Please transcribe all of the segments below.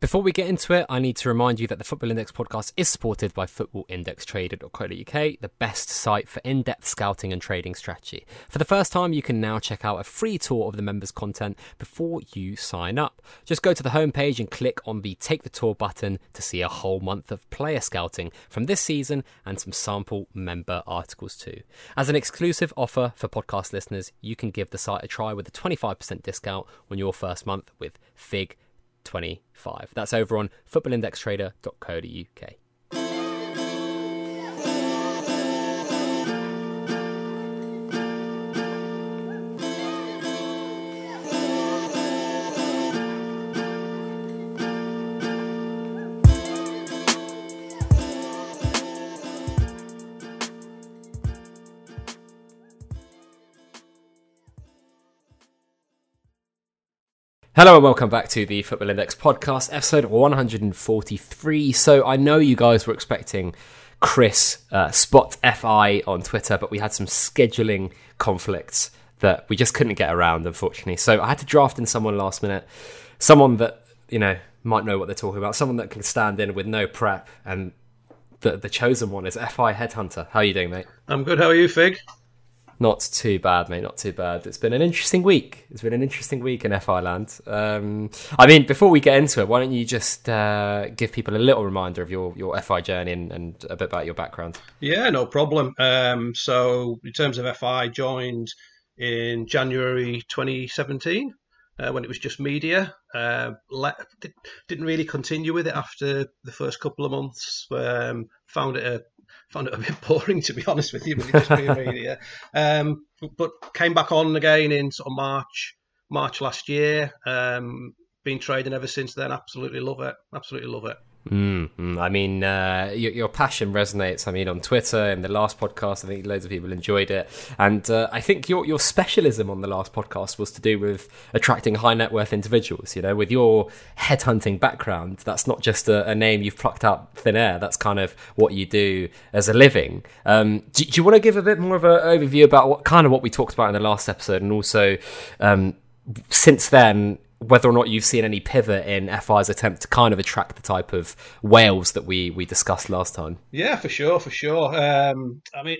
Before we get into it, I need to remind you that the Football Index podcast is supported by footballindextrader.co.uk, the best site for in depth scouting and trading strategy. For the first time, you can now check out a free tour of the members' content before you sign up. Just go to the homepage and click on the Take the Tour button to see a whole month of player scouting from this season and some sample member articles too. As an exclusive offer for podcast listeners, you can give the site a try with a 25% discount on your first month with FIG 25. That's over on footballindextrader.co.uk. Hello and welcome back to the Football Index podcast, episode 143. So I know you guys were expecting Chris uh, Spot FI on Twitter, but we had some scheduling conflicts that we just couldn't get around, unfortunately. So I had to draft in someone last minute, someone that you know might know what they're talking about, someone that can stand in with no prep, and the the chosen one is FI Headhunter. How are you doing, mate? I'm good. How are you, Fig? Not too bad, mate. Not too bad. It's been an interesting week. It's been an interesting week in FI land. Um, I mean, before we get into it, why don't you just uh, give people a little reminder of your, your FI journey and, and a bit about your background? Yeah, no problem. Um, so, in terms of FI, joined in January 2017 uh, when it was just media. Uh, didn't really continue with it after the first couple of months. Um, found it a found it a bit boring to be honest with you. Um, but came back on again in sort of March, March last year. Um, been trading ever since then. Absolutely love it. Absolutely love it. Mm, I mean, uh, your, your, passion resonates. I mean, on Twitter in the last podcast, I think loads of people enjoyed it, and uh, I think your your specialism on the last podcast was to do with attracting high net worth individuals. You know, with your headhunting background, that's not just a, a name you've plucked out thin air. That's kind of what you do as a living. Um, do, do, you want to give a bit more of an overview about what kind of what we talked about in the last episode, and also um, since then? Whether or not you've seen any pivot in FI's attempt to kind of attract the type of whales that we we discussed last time. Yeah, for sure, for sure. Um, I mean,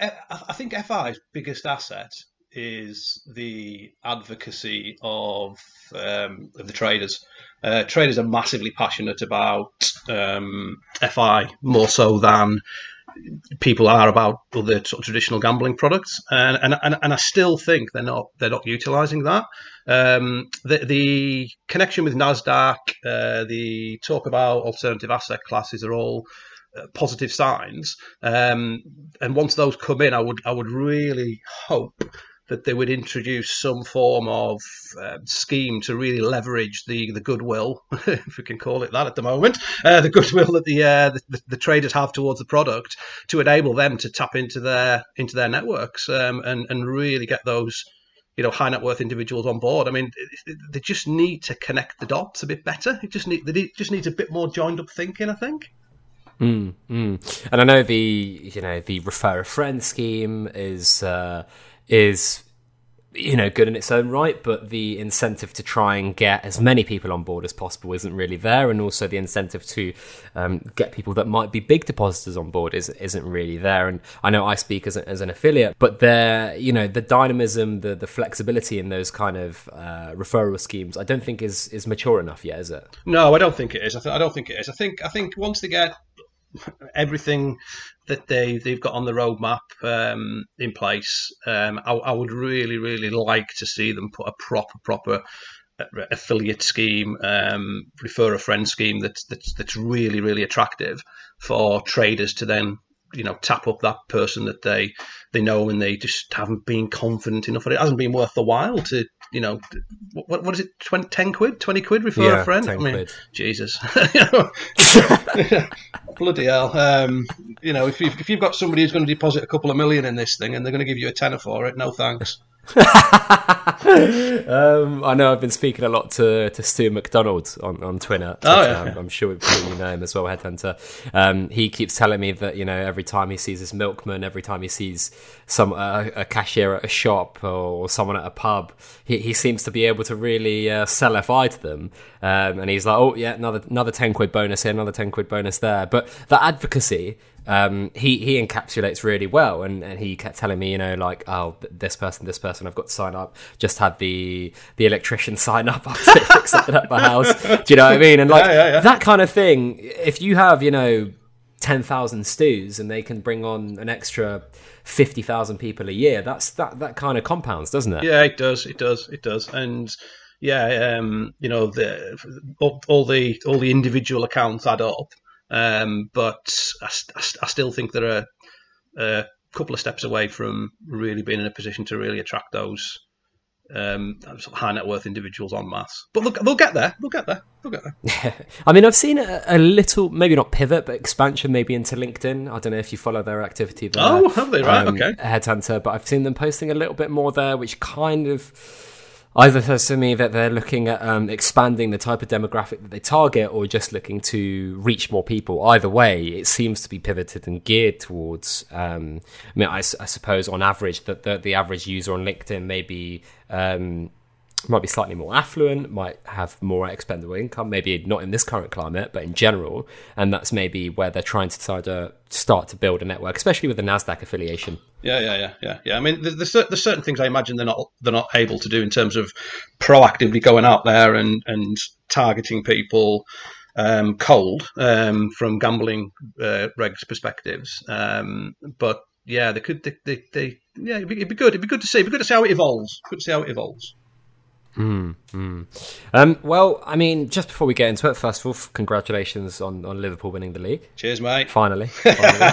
I think FI's biggest asset is the advocacy of um, of the traders. Uh, traders are massively passionate about um, FI more so than people are about other sort of traditional gambling products, and, and and I still think they're not they're not utilising that. Um, the, the connection with Nasdaq, uh, the talk about alternative asset classes are all uh, positive signs. Um, and once those come in, I would I would really hope that they would introduce some form of uh, scheme to really leverage the the goodwill, if we can call it that at the moment, uh, the goodwill that the, uh, the, the traders have towards the product to enable them to tap into their into their networks um, and and really get those you know high net worth individuals on board. I mean, they just need to connect the dots a bit better. It just need they just needs a bit more joined up thinking. I think. Mm, mm. And I know the you know the refer a friend scheme is uh, is you know good in its own right but the incentive to try and get as many people on board as possible isn't really there and also the incentive to um, get people that might be big depositors on board is, isn't really there. And i know i speak as, a, as an affiliate but there you know the dynamism the, the flexibility in those kind of uh, referral schemes i don't think is is mature enough yet is it? No i don't think it is. I, th- I don't think it is. I think i think once they get everything that they they've got on the roadmap um, in place. Um, I, I, would really really like to see them put a proper proper uh, affiliate scheme, um, refer a friend scheme that's that's that's really really attractive for traders to then you know tap up that person that they they know and they just haven't been confident enough. It hasn't been worth the while to you know what what is it 20, 10 quid 20 quid refer yeah, a friend I mean quid. Jesus. Bloody hell. Um, you know if you've, if you've got somebody who's going to deposit a couple of million in this thing and they're going to give you a tenner for it no thanks um, I know I've been speaking a lot to, to Stu McDonald on, on Twitter. Oh, yeah. I'm, I'm sure you know him as well, Headhunter. Um, he keeps telling me that, you know, every time he sees his milkman, every time he sees some uh, a cashier at a shop or someone at a pub, he, he seems to be able to really uh, sell FI to them. Um, and he's like, oh, yeah, another, another 10 quid bonus here, another 10 quid bonus there. But the advocacy um, he he encapsulates really well, and, and he kept telling me, you know, like, oh, this person, this person, I've got to sign up. Just had the the electrician sign up after fix something at my house. Do you know what I mean? And like Yeah, yeah, yeah. that kind of thing. If you have, you know, ten thousand stews, and they can bring on an extra fifty thousand people a year, that's that that kind of compounds, doesn't it? Yeah, it does. It does. It does. And yeah, um, you know, the all, all the all the individual accounts add up. Um, but I, I I still think there are a couple of steps away from really being in a position to really attract those um, high net worth individuals on masse. But look, they'll get there. They'll get there. They'll get there. I mean, I've seen a, a little, maybe not pivot, but expansion maybe into LinkedIn. I don't know if you follow their activity there. Oh, have they? Right, um, okay. Headhunter, but I've seen them posting a little bit more there, which kind of either says to me that they're looking at um, expanding the type of demographic that they target or just looking to reach more people. Either way, it seems to be pivoted and geared towards. Um, I mean, I suppose on average, that the, the average user on LinkedIn may be. Um, might be slightly more affluent, might have more expendable income, maybe not in this current climate, but in general. And that's maybe where they're trying to start to, start to build a network, especially with the NASDAQ affiliation. Yeah, yeah, yeah, yeah, yeah. I mean, there's, there's certain things I imagine they're not they're not able to do in terms of proactively going out there and and targeting people um, cold um, from gambling uh, regs perspectives. Um, but yeah, they could. They, they, they yeah, it'd be, it'd be good. It'd be good to see. It'd be good to see how it evolves. Good to see how it evolves. Um, well, I mean, just before we get into it, first of all, congratulations on, on Liverpool winning the league. Cheers, mate. Finally. finally.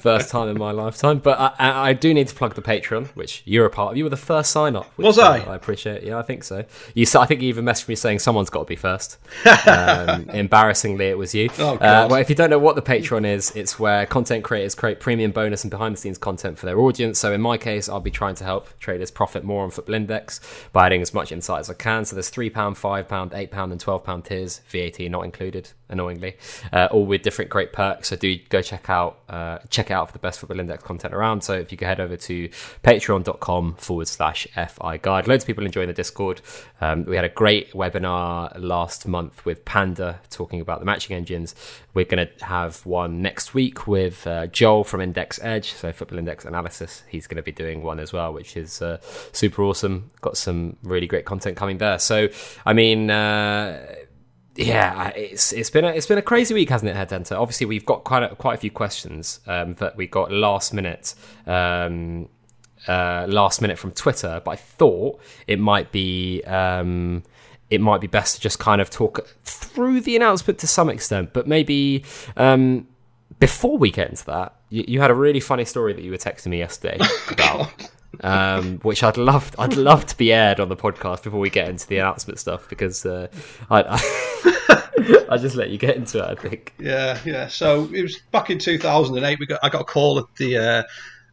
first time in my lifetime. But I, I, I do need to plug the Patreon, which you're a part of. You were the first sign up. which, Was uh, I? I appreciate it. Yeah, I think so. You, s- I think you even messaged me saying someone's got to be first. Um, embarrassingly, it was you. Oh, uh, God. well, if you don't know what the Patreon is, it's where content creators create premium bonus and behind the scenes content for their audience. So in my case, I'll be trying to help traders profit more on Football Index by adding as much insight as I can. So there's £3, £5, £8, and £12 tiers, VAT not included, annoyingly, uh, all with different great perks. So do go check out uh, check out for the best Football Index content around. So if you go head over to patreon.com forward slash FI guide. Loads of people enjoying the Discord. Um, we had a great webinar last month with Panda talking about the matching engines. We're going to have one next week with uh, Joel from Index Edge, so Football Index Analysis. He's going to be doing one as well, which is uh, super awesome. Got some really great content coming there. So, I mean, uh, yeah, it's it's been a, it's been a crazy week, hasn't it, Headhunter? Obviously, we've got quite a, quite a few questions um, that we got last minute. Um, uh, last minute from Twitter, but I thought it might be um, it might be best to just kind of talk through the announcement to some extent, but maybe um, before we get into that, you, you had a really funny story that you were texting me yesterday about. Um, which I'd love, I'd love to be aired on the podcast before we get into the announcement stuff because uh, I, I, I just let you get into it. I think. Yeah, yeah. So it was back in 2008. We got I got a call at the uh,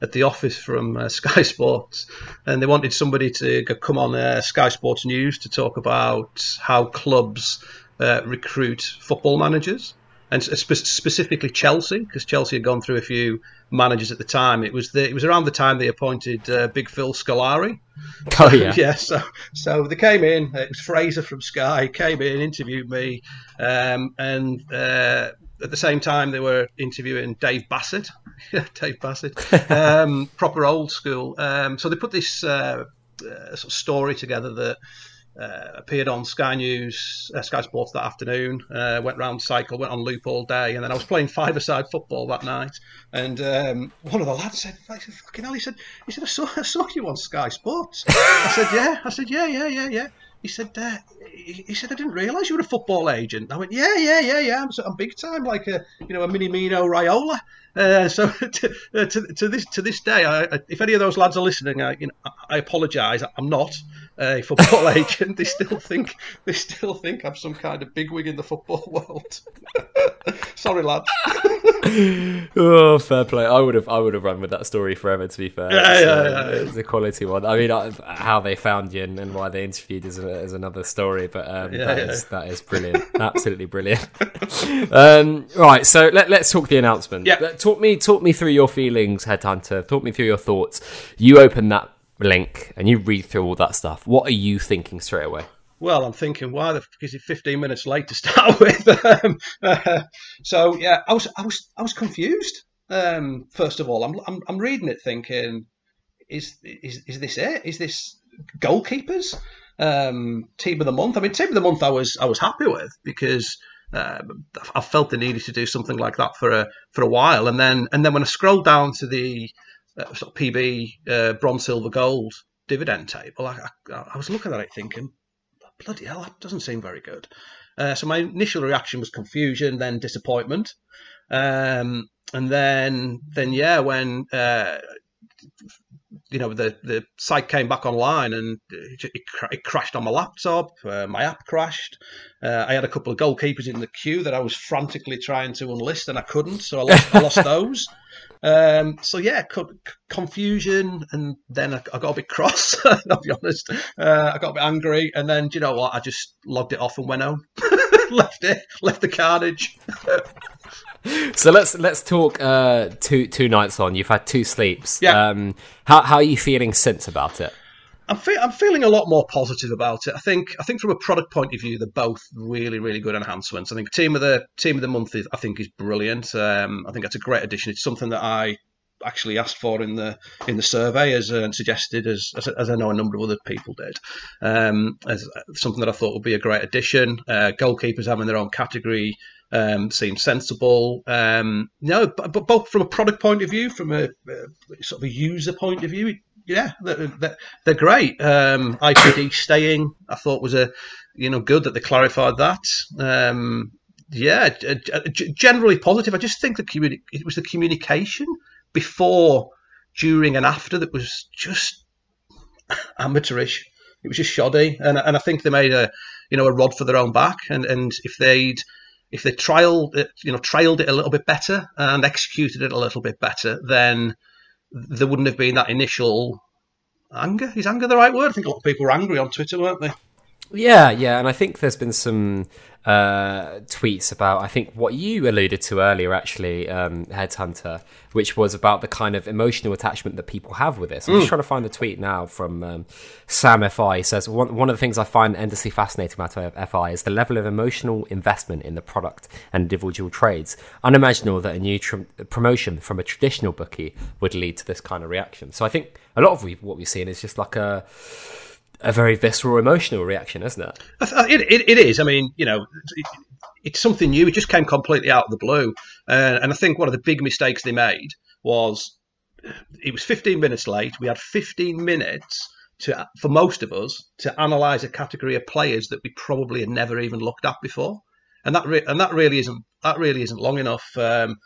at the office from uh, Sky Sports, and they wanted somebody to come on uh, Sky Sports News to talk about how clubs uh, recruit football managers, and spe- specifically Chelsea, because Chelsea had gone through a few managers at the time. It was the, it was around the time they appointed uh, Big Phil Scolari. Oh yeah, yeah, so so they came in. It was Fraser from Sky came in, interviewed me, um, and uh, at the same time they were interviewing Dave Bassett. Dave Bassett, um, proper old school. Um, so they put this uh, uh, sort of story together that. Uh, appeared on Sky News, uh, Sky Sports that afternoon. Uh, went round cycle, went on loop all day, and then I was playing five-a-side football that night. And um, one of the lads said, I said, "Fucking hell!" He said, "He said I saw, I saw you on Sky Sports." I said, "Yeah." I said, "Yeah, yeah, yeah, yeah." He said, uh, he said, I didn't realise you were a football agent. I went, yeah, yeah, yeah, yeah. I'm, I'm big time, like a you know a mini Mino Raiola. Uh, so to, uh, to, to, this to this day, I, if any of those lads are listening, I, you know, I apologise. I'm not a football agent. They still think they still think I'm some kind of bigwig in the football world. Sorry, lads. Oh, fair play. I would have I would have run with that story forever. To be fair, yeah, it's, yeah, uh, yeah, it's a quality one. I mean, uh, how they found you and, and why they interviewed is, a, is another story. But um, Yeah, that yeah. is that is brilliant. Absolutely brilliant. um, right, so let, let's talk the announcement. Yeah. Talk me talk me through your feelings, Headhunter. Talk me through your thoughts. You open that link and you read through all that stuff. What are you thinking straight away? Well, I'm thinking, why the fuck is it 15 minutes late to start with? Um, uh, so yeah, I was I was I was confused. Um, first of all, I'm, I'm I'm reading it thinking, is is is this it? Is this goalkeepers? Um, team of the month. I mean, team of the month. I was I was happy with because. Um, I felt the needed to do something like that for a for a while, and then and then when I scrolled down to the uh, sort of PB uh, bronze, silver, gold dividend table, I, I, I was looking at it thinking, bloody hell, that doesn't seem very good. Uh, so my initial reaction was confusion, then disappointment, um, and then then yeah, when uh, you know the the site came back online and it, it, it crashed on my laptop, uh, my app crashed. Uh, I had a couple of goalkeepers in the queue that I was frantically trying to unlist and I couldn't, so I lost, I lost those. Um, so yeah, co- confusion, and then I, I got a bit cross. I'll be honest. Uh, I got a bit angry, and then do you know what? I just logged it off and went home. left it, left the carnage. So let's let's talk uh, two two nights on. You've had two sleeps. Yeah. Um, how how are you feeling since about it? I'm, fe- I'm feeling a lot more positive about it. I think I think from a product point of view, they're both really really good enhancements. I think team of the team of the month is I think is brilliant. Um, I think that's a great addition. It's something that I actually asked for in the in the survey as uh, suggested as, as as I know a number of other people did um, as something that I thought would be a great addition. Uh, goalkeepers having their own category um, seems sensible. Um, no, but, but both from a product point of view, from a, uh sort of a user point of view, yeah, they're, they're, great. Um, IPD staying, I thought was a you know good that they clarified that. Um, yeah, generally positive. I just think the communi- it was the communication before, during, and after that was just amateurish. It was just shoddy, and and I think they made a you know a rod for their own back. And and if they'd if they trialed it, you know, trailed it a little bit better and executed it a little bit better, then there wouldn't have been that initial anger. Is anger the right word? I think a lot of people were angry on Twitter, weren't they? Yeah, yeah, and I think there's been some uh, tweets about I think what you alluded to earlier, actually, um, Headhunter, which was about the kind of emotional attachment that people have with this. I'm just trying to find the tweet now from um, Sam Fi. He says one one of the things I find endlessly fascinating about Fi is the level of emotional investment in the product and individual trades. Unimaginable that a new tr- promotion from a traditional bookie would lead to this kind of reaction. So I think a lot of we, what we've seen is just like a a very visceral, emotional reaction, isn't it? It, it, it is. I mean, you know, it, it's something new. It just came completely out of the blue. Uh, and I think one of the big mistakes they made was it was 15 minutes late. We had 15 minutes to, for most of us, to analyse a category of players that we probably had never even looked at before. And that re- and that really isn't that really isn't long enough. Um,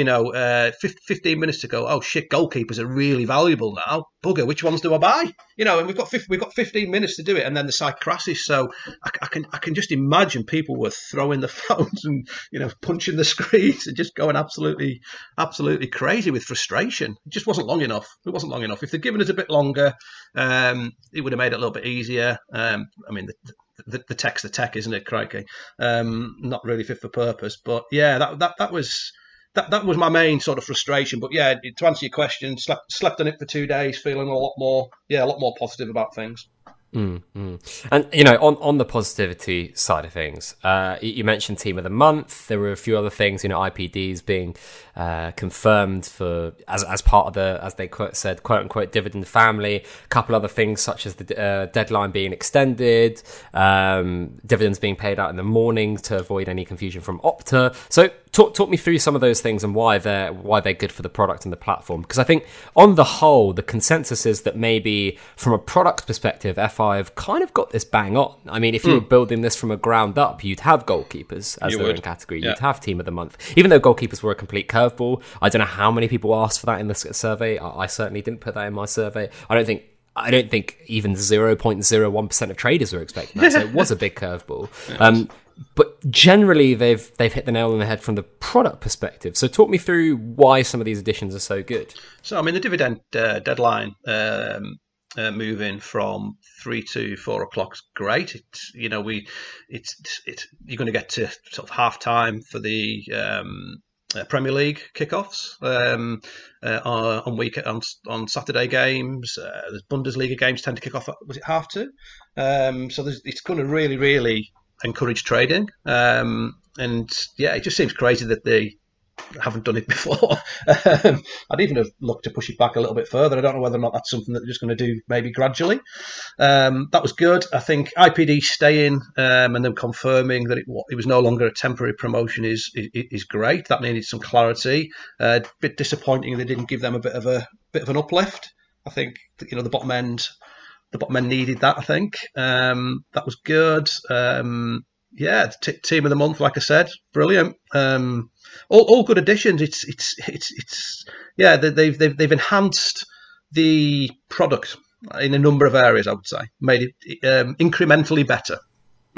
you know, uh, 15 minutes to go. Oh shit, goalkeepers are really valuable now. Bugger, which ones do I buy? You know, and we've got we've got 15 minutes to do it, and then the site crashes. So I, I can I can just imagine people were throwing the phones and you know punching the screens and just going absolutely absolutely crazy with frustration. It just wasn't long enough. It wasn't long enough. If they'd given us a bit longer, um, it would have made it a little bit easier. Um, I mean, the, the, the tech's the tech, isn't it? Crikey, um, not really fit for purpose. But yeah, that that that was that that was my main sort of frustration. But yeah, to answer your question, slept slept on it for two days, feeling a lot more yeah, a lot more positive about things. Mm, mm. And you know, on on the positivity side of things, uh, you, mentioned team of the month. There were a few other things, you know, IPDs being uh, confirmed for as as part of the as they quote, said quote unquote dividend family. A couple other things such as the uh, deadline being extended, um, dividends being paid out in the morning to avoid any confusion from Opta. So talk talk me through some of those things and why they're why they're good for the product and the platform. Because I think on the whole, the consensus is that maybe from a product perspective, FI have kind of got this bang on. I mean, if you were hmm. building this from a ground up, you'd have goalkeepers as you their would. own category. Yeah. You'd have team of the month, even though goalkeepers were a complete curveball. I don't know how many people asked for that in the survey. I, I certainly didn't put that in my survey. I don't think I don't think even 0.01% of traders were expecting that. So it was a big curveball. Um, but generally, they've they've hit the nail on the head from the product perspective. So talk me through why some of these additions are so good. So I mean, the dividend uh, deadline um, uh, moving from three to four o'clock is great. It's you know we it's it's you're going to get to sort of half time for the um, uh, Premier League kickoffs um, uh, on week on, on Saturday games. Uh, the Bundesliga games tend to kick off. Was it half two? Um, so it's going to really, really encourage trading. Um, and yeah, it just seems crazy that they haven't done it before. um, I'd even have looked to push it back a little bit further. I don't know whether or not that's something that they're just going to do maybe gradually. Um, that was good. I think IPD staying um, and then confirming that it, it, was no longer a temporary promotion is is, is great. That needed some clarity. A uh, bit disappointing they didn't give them a bit of a bit of an uplift. I think you know the bottom end the bottom end needed that. I think um, that was good. Um, yeah, t- team of the month, like I said, brilliant. Um, all, all good additions. It's it's it's it's yeah. They've they've they've enhanced the product in a number of areas. I would say made it um, incrementally better.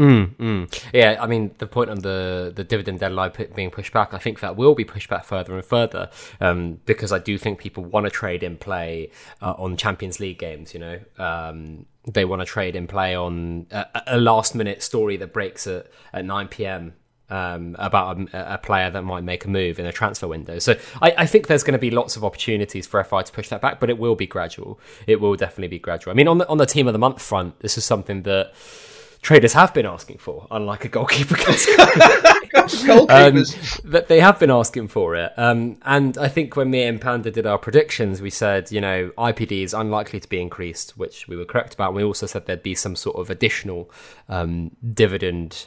Mm, mm. Yeah, I mean the point on the the dividend deadline being pushed back, I think that will be pushed back further and further um, because I do think people want to trade in play uh, on Champions League games. You know, um, they want to trade in play on a, a, last minute story that breaks at at nine pm um, about a, a, player that might make a move in a transfer window. So I, I think there's going to be lots of opportunities for FI to push that back, but it will be gradual. It will definitely be gradual. I mean, on the on the team of the month front, this is something that traders have been asking for, unlike a goalkeeper um, that they have been asking for it. Um, and I think when me and Panda did our predictions, we said, you know, IPD is unlikely to be increased, which we were correct about. We also said there'd be some sort of additional um, dividend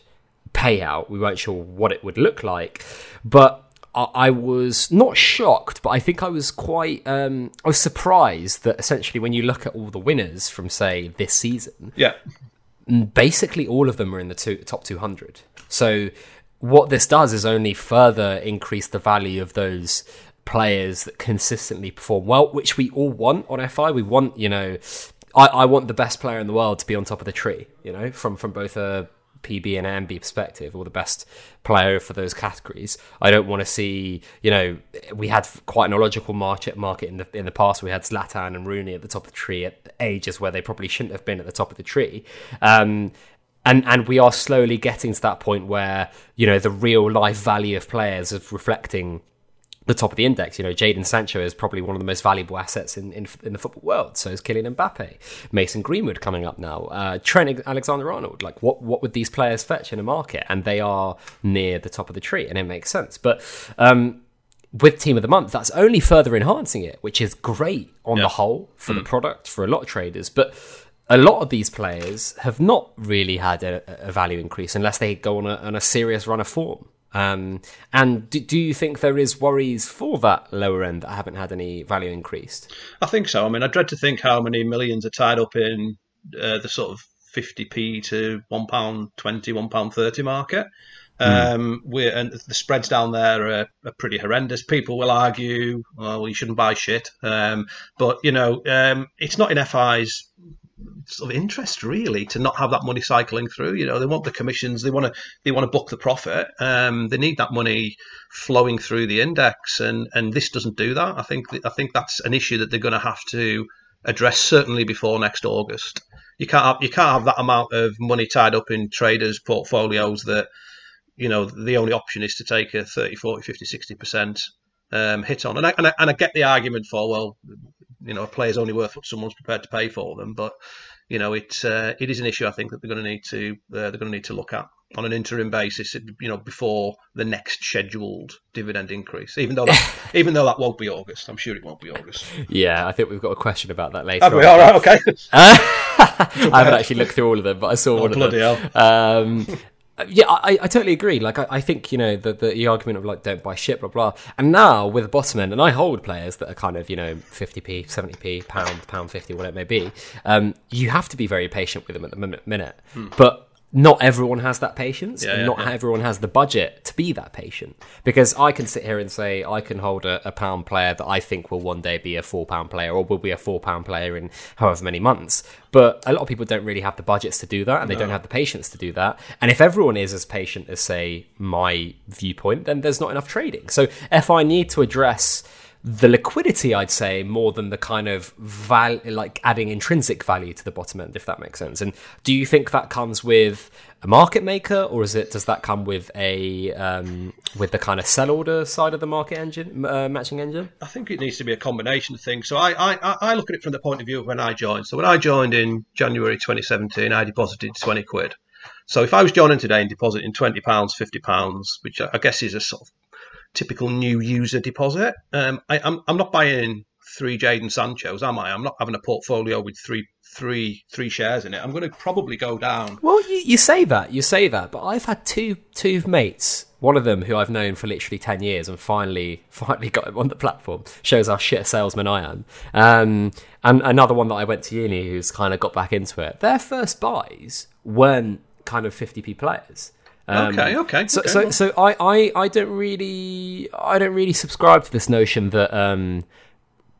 payout. We weren't sure what it would look like, but I was not shocked, but I think I was quite. Um, I was surprised that essentially, when you look at all the winners from, say, this season, yeah, basically all of them are in the two, top 200. So what this does is only further increase the value of those players that consistently perform well, which we all want on FI. We want, you know, I, I want the best player in the world to be on top of the tree, you know, from from both a PB and MB perspective, or the best player for those categories. I don't want to see, you know, we had quite an illogical market market in the in the past. We had Zlatan and Rooney at the top of the tree at ages where they probably shouldn't have been at the top of the tree. Um, and and we are slowly getting to that point where you know the real life value of players is reflecting the top of the index. You know, Jadon Sancho is probably one of the most valuable assets in, in, in the football world. So is Kylian Mbappe, Mason Greenwood coming up now, uh, Trent Alexander Arnold. Like, what what would these players fetch in a market? And they are near the top of the tree, and it makes sense. But um, with Team of the Month, that's only further enhancing it, which is great on yeah. the whole for mm. the product for a lot of traders. But a lot of these players have not really had a, a value increase unless they go on a, on a serious run of form. Um, and do, do, you think there is worries for that lower end that haven't had any value increased? I think so. I mean, I dread to think how many millions are tied up in uh, the sort of 50p to one pound twenty, one pound thirty market. Mm. Um, we're, and the spreads down there are, are, pretty horrendous. People will argue, oh, well, you shouldn't buy shit. Um, but, you know, um, it's not in FI's sort of interest really to not have that money cycling through. You know, they want the commissions, they want to they want to book the profit. Um, they need that money flowing through the index, and and this doesn't do that. I think I think that's an issue that they're going to have to address certainly before next August. You can't have, you can't have that amount of money tied up in traders' portfolios that you know the only option is to take a 30, 40, 50, 60 percent um, hit on. And I, and I, and I get the argument for well, you know, a player's only worth what someone's prepared to pay for them, but you know, it uh, it is an issue I think that they're going to need to uh, they're going to need to look at on an interim basis, you know, before the next scheduled dividend increase. Even though that, even though that won't be August, I'm sure it won't be August. Yeah, I think we've got a question about that later. Have we? All right, okay. I haven't actually looked through all of them, but I saw oh, one of them. Hell. Um, yeah, I, I totally agree. Like, I, I think you know the, the, the argument of like don't buy shit, blah blah. And now with the bottom end, and I hold players that are kind of you know fifty p, seventy p, pound, pound fifty, whatever it may be. Um, you have to be very patient with them at the minute. Hmm. But not everyone has that patience yeah, and yeah, not yeah. everyone has the budget to be that patient because i can sit here and say i can hold a, a, pound player that i think will one day be a four pound player or will be a four pound player in however many months but a lot of people don't really have the budgets to do that and they no. don't have the patience to do that and if everyone is as patient as say my viewpoint then there's not enough trading so if i need to address the liquidity, I'd say, more than the kind of val- like adding intrinsic value to the bottom end, if that makes sense. And do you think that comes with a market maker, or is it does that come with a um, with the kind of sell order side of the market engine uh, matching engine? I think it needs to be a combination of things. So I, I I look at it from the point of view of when I joined. So when I joined in January 2017, I deposited 20 quid. So if I was joining today and depositing 20 pounds, 50 pounds, which I guess is a sort of typical new user deposit. Um, I, am I'm, I'm not buying three Jadon Sancho's, am I? I'm not having a portfolio with three three three shares in it. I'm going to probably go down. Well, you, you say that, you say that, but I've had two two mates. One of them who I've known for literally ten years, and finally finally got him on the platform. Shows how shit a salesman I am. Um, and another one that I went to uni who's kind of got back into it. Their first buys weren't kind of 50p players. Um, okay, okay. So, okay. so, so I, I, I don't really, I don't really subscribe to this notion that um,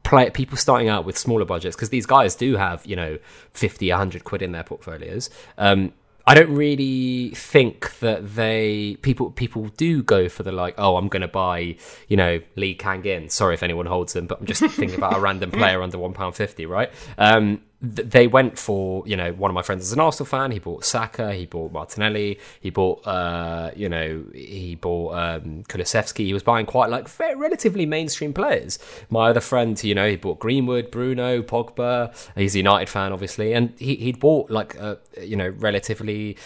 play people starting out with smaller budgets because these guys do have, you know, 50, 100 quid in their portfolios. Um, I don't really think that they people people do go for the like oh I'm going to buy you know Lee Kang In sorry if anyone holds him but I'm just thinking about a random player under one pound fifty right um, they went for you know one of my friends is an Arsenal fan. He bought Saka, he bought Martinelli, he bought uh, you know he bought um, Kulusevski. He was buying quite like relatively mainstream players. My other friend, you know, he bought Greenwood, Bruno, Pogba. He's a United fan, obviously, and he he bought like uh, you know relatively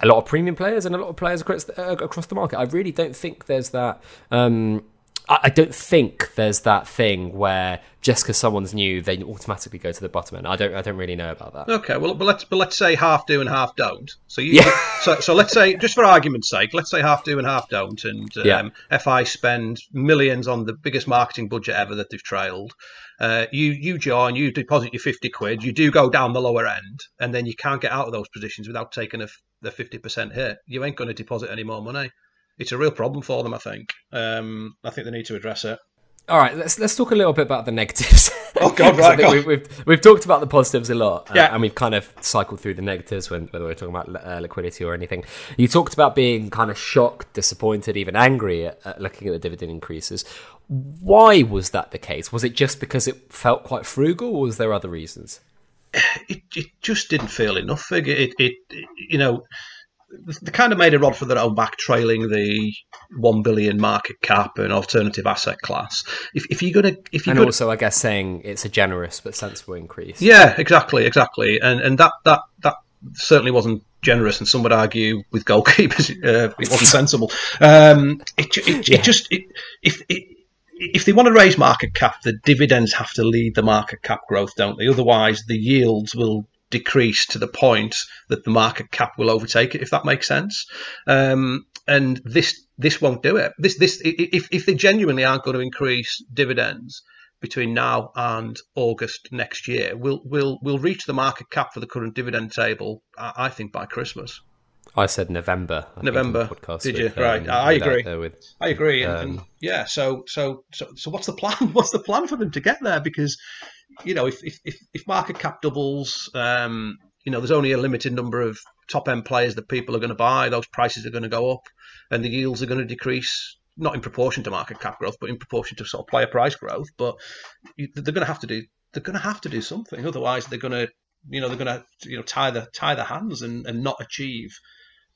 a lot of premium players and a lot of players across the, uh, across the market. I really don't think there's that. Um, I don't think there's that thing where just because someone's new, they automatically go to the bottom end. I don't. I don't really know about that. Okay, well, but let's but let's say half do and half don't. So you, yeah. so so let's say just for argument's sake, let's say half do and half don't, and um, yeah. FI spend millions on the biggest marketing budget ever that they've trailed. Uh, you you join, you deposit your fifty quid, you do go down the lower end, and then you can't get out of those positions without taking a, the fifty percent hit. You ain't going to deposit any more money it's a real problem for them. I think. Um, I think they need to address it. All right, let's let's talk a little bit about the negatives. Oh God, right. God. We've, we've, we've talked about the positives a lot, uh, yeah. and we've kind of cycled through the negatives when whether we're talking about uh, liquidity or anything. You talked about being kind of shocked, disappointed, even angry at, at looking at the dividend increases. Why was that the case? Was it just because it felt quite frugal, or was there other reasons? It it just didn't feel enough. It, it, it you know they kind of made a rod for their own back, trailing the one billion market cap and alternative asset class. If, if you're gonna, if you and also, I guess saying it's a generous but sensible increase. Yeah, exactly, exactly, and and that that that certainly wasn't generous, and some would argue with goalkeepers uh, it wasn't sensible. Um, it, it, it yeah. just it, if it, if they want to raise market cap, the dividends have to lead the market cap growth, don't they? Otherwise, the yields will decrease to the point that the market cap will overtake it, if that makes sense. Um, and this this won't do it. This this if if they genuinely aren't going to increase dividends between now and August next year, we'll we'll we'll reach the market cap for the current dividend table. I think by Christmas. I said November. I November. Podcast Did with, you? right. Um, I agree. With, I agree. Um, and, yeah. So so so so what's the plan? What's the plan for them to get there? Because you know, if if if, if market cap doubles, um, you know, there's only a limited number of top end players that people are going to buy. Those prices are going to go up, and the yields are going to decrease. Not in proportion to market cap growth, but in proportion to sort of player price growth. But they're going to have to do. They're going to have to do something. Otherwise, they're going to, you know, they're going to, you know, tie the tie their hands and, and not achieve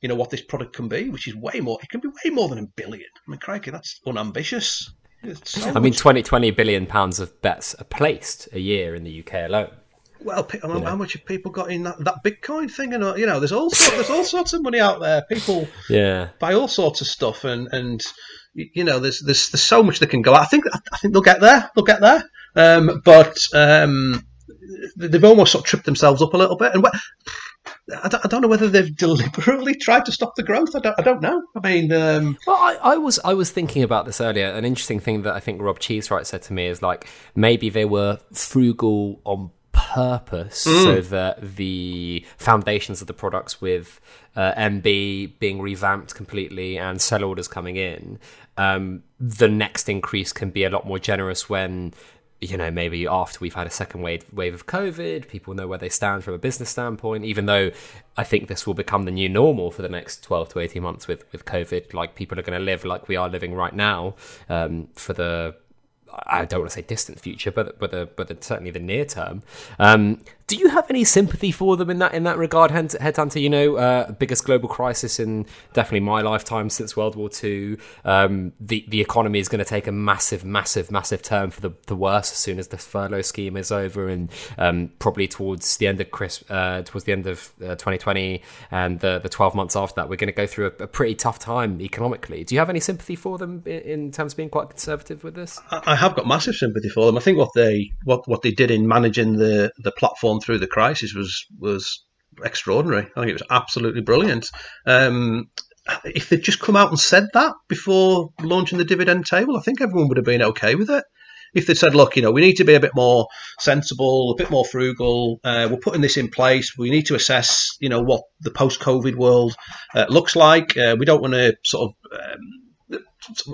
you know what this product can be, which is way more. It can be way more than a billion. I mean, crikey, that's unambitious. So I mean, 20, 20 billion pounds of bets are placed a year in the UK alone. Well, I mean, how much have people got in that, that Bitcoin thing? And you know, there's all sorts, there's all sorts of money out there. People yeah buy all sorts of stuff, and and you know, there's there's there's so much that can go. I think I think they'll get there. They'll get there. Um, but um, they've almost sort of tripped themselves up a little bit. And I don't, I don't, know whether they've deliberately tried to stop the growth. I don't, I don't know. I mean, um... well, I, I, was I was thinking about this earlier. An interesting thing that I think Rob Cheesewright said to me is like maybe they were frugal on purpose mm. so that the foundations of the products with uh, MB being revamped completely and sell orders coming in, um, the next increase can be a lot more generous when you know, maybe after we've had a second wave wave of COVID, people know where they stand from a business standpoint. Even though I think this will become the new normal for the next twelve to eighteen months with with COVID, like people are going to live like we are living right now um, for the I don't want to say distant future, but but the, but the, certainly the near term. Um, do you have any sympathy for them in that in that regard, Headhunter? You know, uh, biggest global crisis in definitely my lifetime since World War II. Um, the the economy is going to take a massive, massive, massive turn for the, the worse as soon as the furlough scheme is over, and um, probably towards the end of Chris, uh, towards the end of uh, 2020 and the the 12 months after that, we're going to go through a, a, pretty tough time economically. Do you have any sympathy for them in, terms of being quite conservative with this? I have got massive sympathy for them. I think what they what what they did in managing the the platform through the crisis was was extraordinary. I think it was absolutely brilliant. Um, if they'd just come out and said that before launching the dividend table, I think everyone would have been okay with it. If they'd said, look, you know, we need to be a bit more sensible, a bit more frugal, uh, we're putting this in place, we need to assess, you know, what the post COVID world uh, looks like. Uh, we don't want to sort of. Um,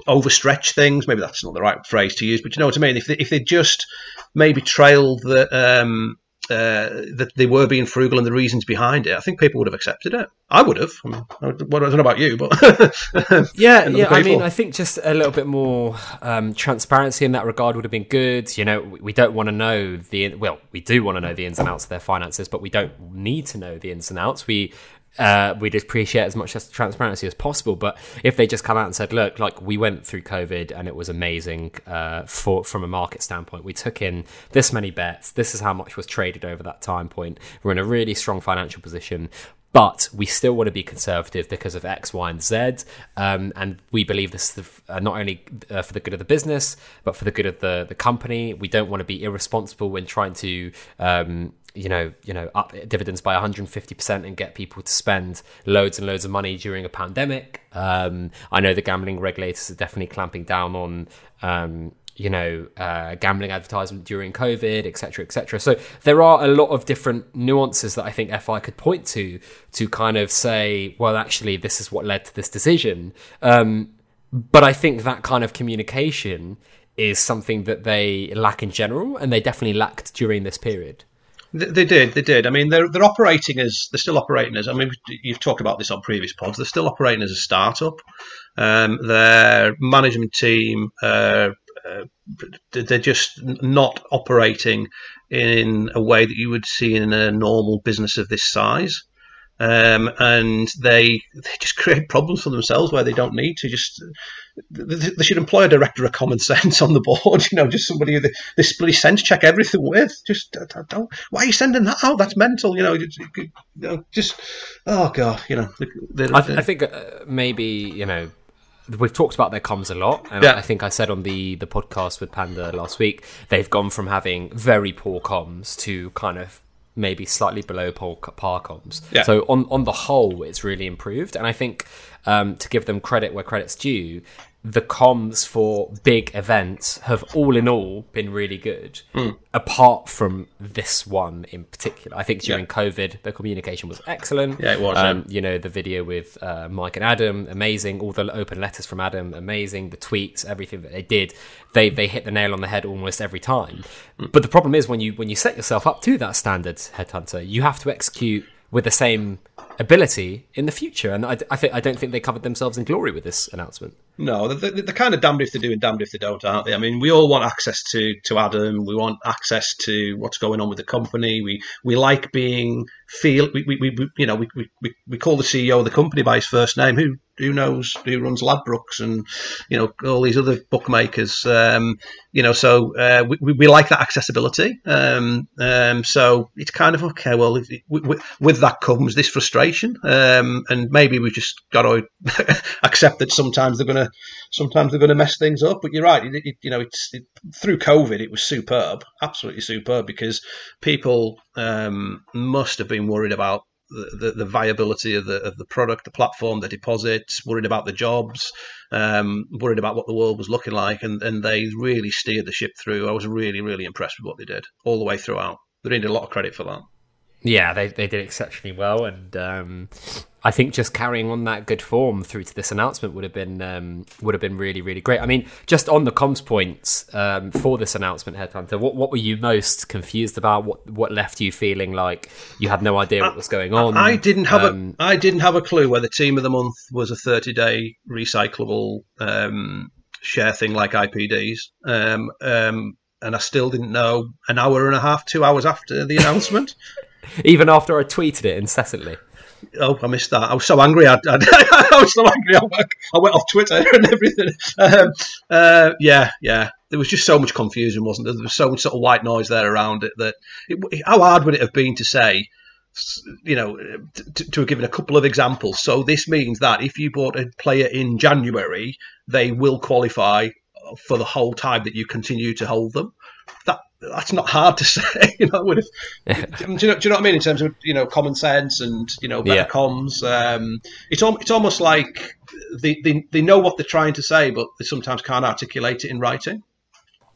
overstretch things. Maybe that's not the right phrase to use, but you know what I mean. If they, if they just maybe trailed the um, uh, that they were being frugal and the reasons behind it, I think people would have accepted it. I would have. I, mean, I don't know about you, but yeah, yeah. I mean, I think just a little bit more um, transparency in that regard would have been good. You know, we, we don't want to know the well, we do want to know the ins and outs of their finances, but we don't need to know the ins and outs. We uh, we'd appreciate as much as transparency as possible. But if they just come out and said, "Look, like we went through COVID and it was amazing uh, for from a market standpoint. We took in this many bets. This is how much was traded over that time point. We're in a really strong financial position." But we still want to be conservative because of X, Y, and Z. Um, and we believe this is the, uh, not only uh, for the good of the business, but for the good of the, the company. We don't want to be irresponsible when trying to um, you know, you know, up dividends by 150% and get people to spend loads and loads of money during a pandemic. Um, I know the gambling regulators are definitely clamping down on, um, you know, uh, gambling advertisement during COVID, etc., etc. So there are a lot of different nuances that I think FI could point to to kind of say, well, actually, this is what led to this decision. Um, but I think that kind of communication is something that they lack in general, and they definitely lacked during this period. They did, they did. I mean, they're they're operating as they're still operating as. I mean, you've talked about this on previous pods. They're still operating as a startup. Um, their management team, uh, uh, they're just not operating in a way that you would see in a normal business of this size um, and they they just create problems for themselves where they don't need to. Just they should employ a director of common sense on the board. You know, just somebody they, they split sense check everything with. Just don't. Why are you sending that out? That's mental. You know, just, you know, just oh god. You know, I, I, think uh, maybe you know we've talked about their comms a lot, and yeah. I think I said on the the podcast with Panda last week they've gone from having very poor comms to kind of maybe slightly below par, par. Yeah. So on on the whole, it's really improved, and I think um, to give them credit where credit's due, the comms for big events have all in all been really good, mm. apart from this one in particular. I think during yeah. COVID, the communication was excellent. Yeah, it was. Um, yeah. You know, the video with uh, Mike and Adam, amazing. All the open letters from Adam, amazing. The tweets, everything that they did, they they hit the nail on the head almost every time. Mm. But the problem is when you when you set yourself up to that standard, headhunter, you have to execute with the same ability in the future. And I, I, think I don't think they covered themselves in glory with this announcement. No, they're, they're, kind of damned if they do and damned if they don't, aren't they? I mean, we all want access to to Adam. We want access to what's going on with the company. We we like being feel. We, we, we you know we, we, we call the CEO of the company by his first name. Who who knows who runs Ladbrokes and you know all these other bookmakers. Um, you know, so uh, we, we like that accessibility. Um, um, so it's kind of okay. Well, if, with, with, that comes this frustration, um, and maybe we just got to accept that sometimes they're going to sometimes they're going to mess things up. But you're right. It, it, you know, it's it, through COVID, it was superb, absolutely superb, because people um, must have been worried about the, the, viability of the of the product, the platform, the deposits, worried about the jobs, um, worried about what the world was looking like, and, and they really steered the ship through. I was really really impressed with what they did all the way throughout. They needed a lot of credit for that. Yeah, they they did exceptionally well, and um, I think just carrying on that good form through to this announcement would have been um, would have been really really great. I mean, just on the comms points um, for this announcement, Headhunter, what what were you most confused about? What what left you feeling like you had no idea what was going on? I, I didn't have um, a I didn't have a clue whether Team of the Month was a thirty day recyclable um, share thing like IPDs. Um, um, and I still didn't know an hour and a half, two hours after the announcement. Even after I tweeted it incessantly. Oh, I missed that. I was so angry. I, I, I was so angry. I, went off Twitter and everything. Um, uh, yeah, yeah. There was just so much confusion, wasn't there? There was so much sort of white noise there around it that it, how hard would it have been to say, you know, to, to have given a couple of examples. So this means that if you bought a player in January, they will qualify for the whole time that you continue to hold them. That that's not hard to say. You know, do, you know, do you know what I mean in terms of you know common sense and you know better yeah. comms? Um, it's it's almost like they, they they know what they're trying to say, but they sometimes can't articulate it in writing.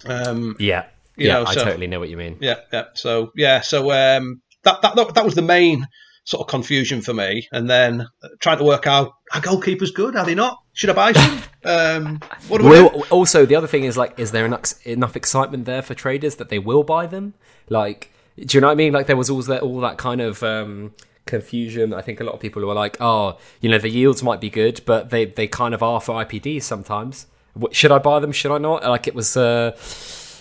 Um, yeah, yeah, know, I totally know what you mean. Yeah, yeah. So yeah, so um, that, that that was the main sort of confusion for me. And then trying to work out are goalkeeper's good, are they not? Should I buy some? Um, what do well, also, the other thing is like, is there enough, enough excitement there for traders that they will buy them? Like, do you know what I mean? Like, there was all that all that kind of um, confusion. I think a lot of people were like, oh, you know, the yields might be good, but they they kind of are for IPDs sometimes. Should I buy them? Should I not? Like, it was. Uh,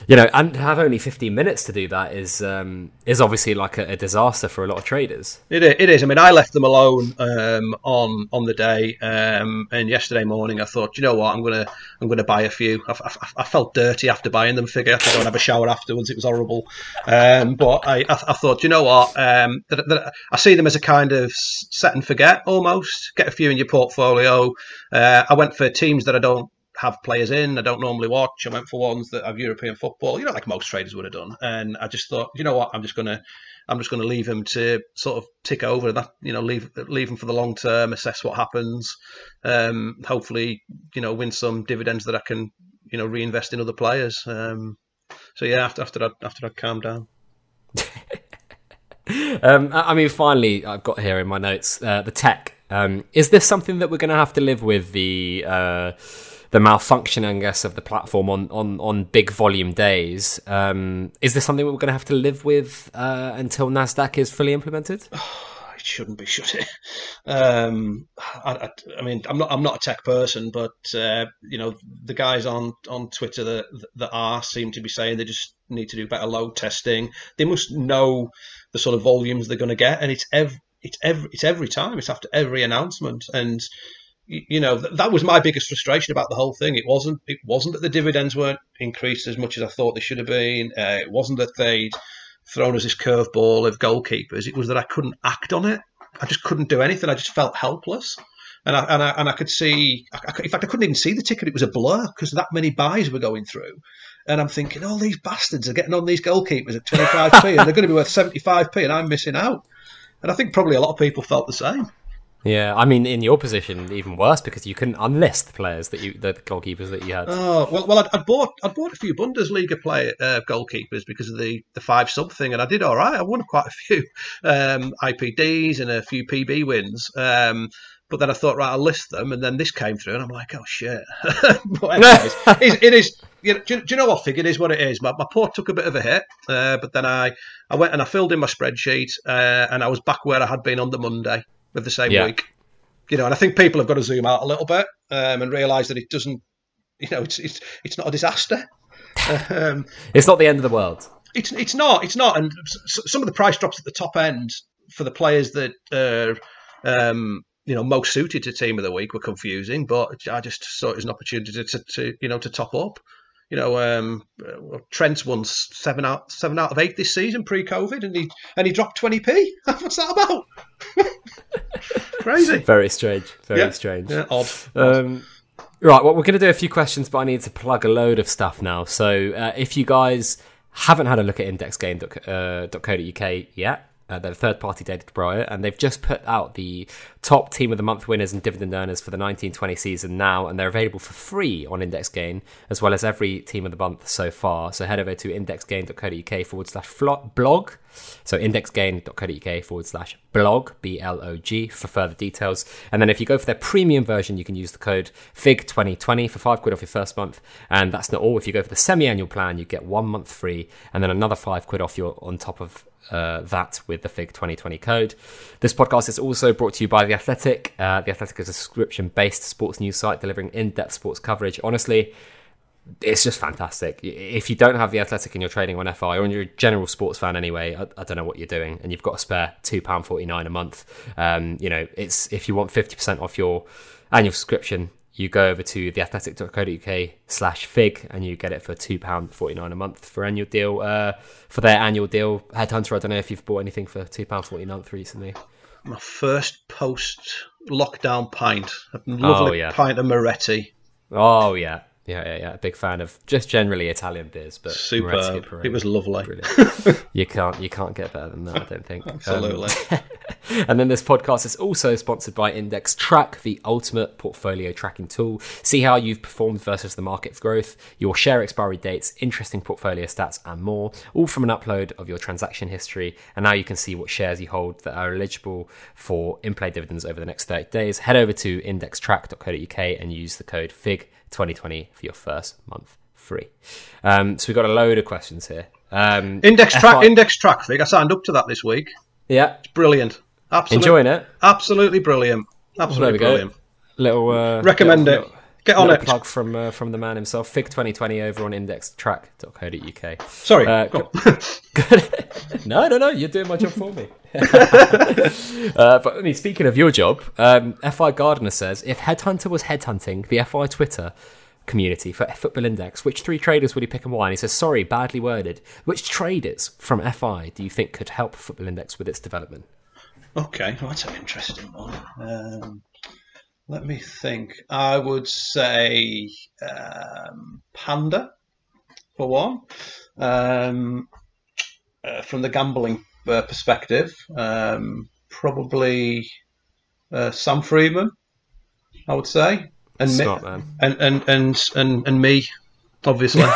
you know, and to have only 15 minutes to do that is um, is obviously like a, a, disaster for a lot of traders. It is. I mean, I left them alone um, on on the day, um, and yesterday morning I thought, you know what, I'm gonna I'm gonna buy a few. I, I, I felt dirty after buying them. Figure I had to go have a shower afterwards. It was horrible, um, but I, I, thought, you know what, um, that, that I see them as a kind of set and forget almost. Get a few in your portfolio. Uh, I went for teams that I don't have players in. I don't normally watch. I went for ones that have European football, you know, like most traders would have done. And I just thought, you know what, I'm just gonna, I'm just gonna leave him to sort of tick over that, you know, leave leave him for the long term, assess what happens, um, hopefully, you know, win some dividends that I can, you know, reinvest in other players. Um, so yeah, after after I after I calmed down. um, I mean, finally, I've got here in my notes uh, the tech. Um, is this something that we're going to have to live with? The uh, the malfunction, I guess, of the platform on on on big volume days. Um, is this something we're going to have to live with uh, until Nasdaq is fully implemented? it shouldn't be, should it? Um, I, I, I, mean, I'm not I'm not a tech person, but uh, you know, the guys on on Twitter that that are seem to be saying they just need to do better load testing. They must know the sort of volumes they're going to get, and it's every it's every it's every time. It's after every announcement, and you know that was my biggest frustration about the whole thing. It wasn't it wasn't that the dividends weren't increased as much as I thought they should have been. Uh, it wasn't that they'd thrown us this curveball of goalkeepers. It was that I couldn't act on it. I just couldn't do anything. I just felt helpless. And I, and I, and I could see, in fact, I couldn't even see the ticket. It was a blur because that many buys were going through. And I'm thinking, all oh, these bastards are getting on these goalkeepers at 25p and they're going to be worth 75p and I'm missing out. And I think probably a lot of people felt the same. Yeah, I mean, in your position, even worse because you couldn't unlist the players that you, the goalkeepers that you had. Oh well, well, I'd, I'd bought I'd bought a few Bundesliga player uh, goalkeepers because of the the five sub thing, and I did all right. I won quite a few um, IPDs and a few PB wins. Um, but then I thought, right, I'll list them, and then this came through, and I'm like, oh shit. but anyways, it, is. You know, do, you, do, you know what, Fig? It is what it is. My, my port took a bit of a hit, uh, but then I, I went and I filled in my spreadsheet, uh, and I was back where I had been on the Monday of the same yeah. week. You know, and I think people have got to zoom out a little bit um, and realise that it doesn't, you know, it's it's it's not a disaster. Um, it's not the end of the world. It's it's not. It's not. And some of the price drops at the top end for the players that are, um, you know, most suited to team of the week were confusing. But I just saw it as an opportunity to, to, to you know to top up. You know, um, Trent's won seven out seven out of eight this season pre-COVID, and he and he dropped twenty p. What's that about? Crazy. Very strange. Very yeah. strange. Yeah, odd. Um, right. Well, we're going to do a few questions, but I need to plug a load of stuff now. So uh, if you guys haven't had a look at indexgain.co.uk uh, yet, Uh, they're a third party data provider, and they've just put out the top team of the month winners and dividend earners for the 1920 season now, and they're available for free on Index Gain, as well as every team of the month so far. So head over to indexgain.co.uk forward slash blog. So indexgain.co.uk forward slash blog, B L O G, for further details. And then if you go for their premium version, you can use the code FIG2020 for five quid off your first month. And that's not all. If you go for the semi annual plan, you get one month free and then another five quid off your on top of uh, that with the FIG 2020 code. This podcast is also brought to you by The Athletic. Uh, the Athletic is a subscription based sports news site delivering in depth sports coverage. Honestly, it's just fantastic. If you don't have The Athletic in your trading on FI, or you're a general sports fan anyway, I, I, don't know what you're doing, and you've got a spare £2.49 a month. Um, you know, it's if you want 50% off your annual subscription, you go over to theathletic.co.uk slash fig and you get it for £2.49 a month for annual deal. Uh, for their annual deal, Headhunter, I don't know if you've bought anything for £2.49 recently. My first post lockdown pint. A lovely oh, yeah. pint of Moretti. Oh, yeah. Yeah, yeah, yeah. A big fan of just generally Italian beers, but super. It was lovely. you can't you can't get better than that. I don't think. Absolutely. Um, and then this podcast is also sponsored by Index Trak, the ultimate portfolio tracking tool. See how you've performed versus the market's growth, your share expiry dates, interesting portfolio stats, and more. All from an upload of your transaction history. And now you can see what shares you hold that are eligible for in-play dividends over the next 30 days. Head over to indextrak.co.uk and use the code FIG 2020 for your first month free. Um, so we've got a load of questions here. Um, index trak, index trak thing. I signed up to that this week. Yeah, it's brilliant. Absolutely, enjoying it. Absolutely brilliant. Absolutely well, brilliant. Go. Little uh, recommend little, it. Little, Get on it. Plug from uh, from the man himself. Fig 2020 over on indextrak.co.uk. Sorry. Uh, no, no, no. You're doing my job for me. uh, but I mean, speaking of your job, um, FI Gardener says if Headhunter was headhunting the FI Twitter community for Football Index, which three traders would he pick and why? And he says, sorry, badly worded. Which traders from FI do you think could help Football Index with its development? Okay, well, that's an interesting one. Um, let me think. I would say um, Panda for one. Um, uh, from the gambling uh, perspective, um, probably uh, Sam Freeman. I would say, and Smart, me, and, and and and and me, obviously.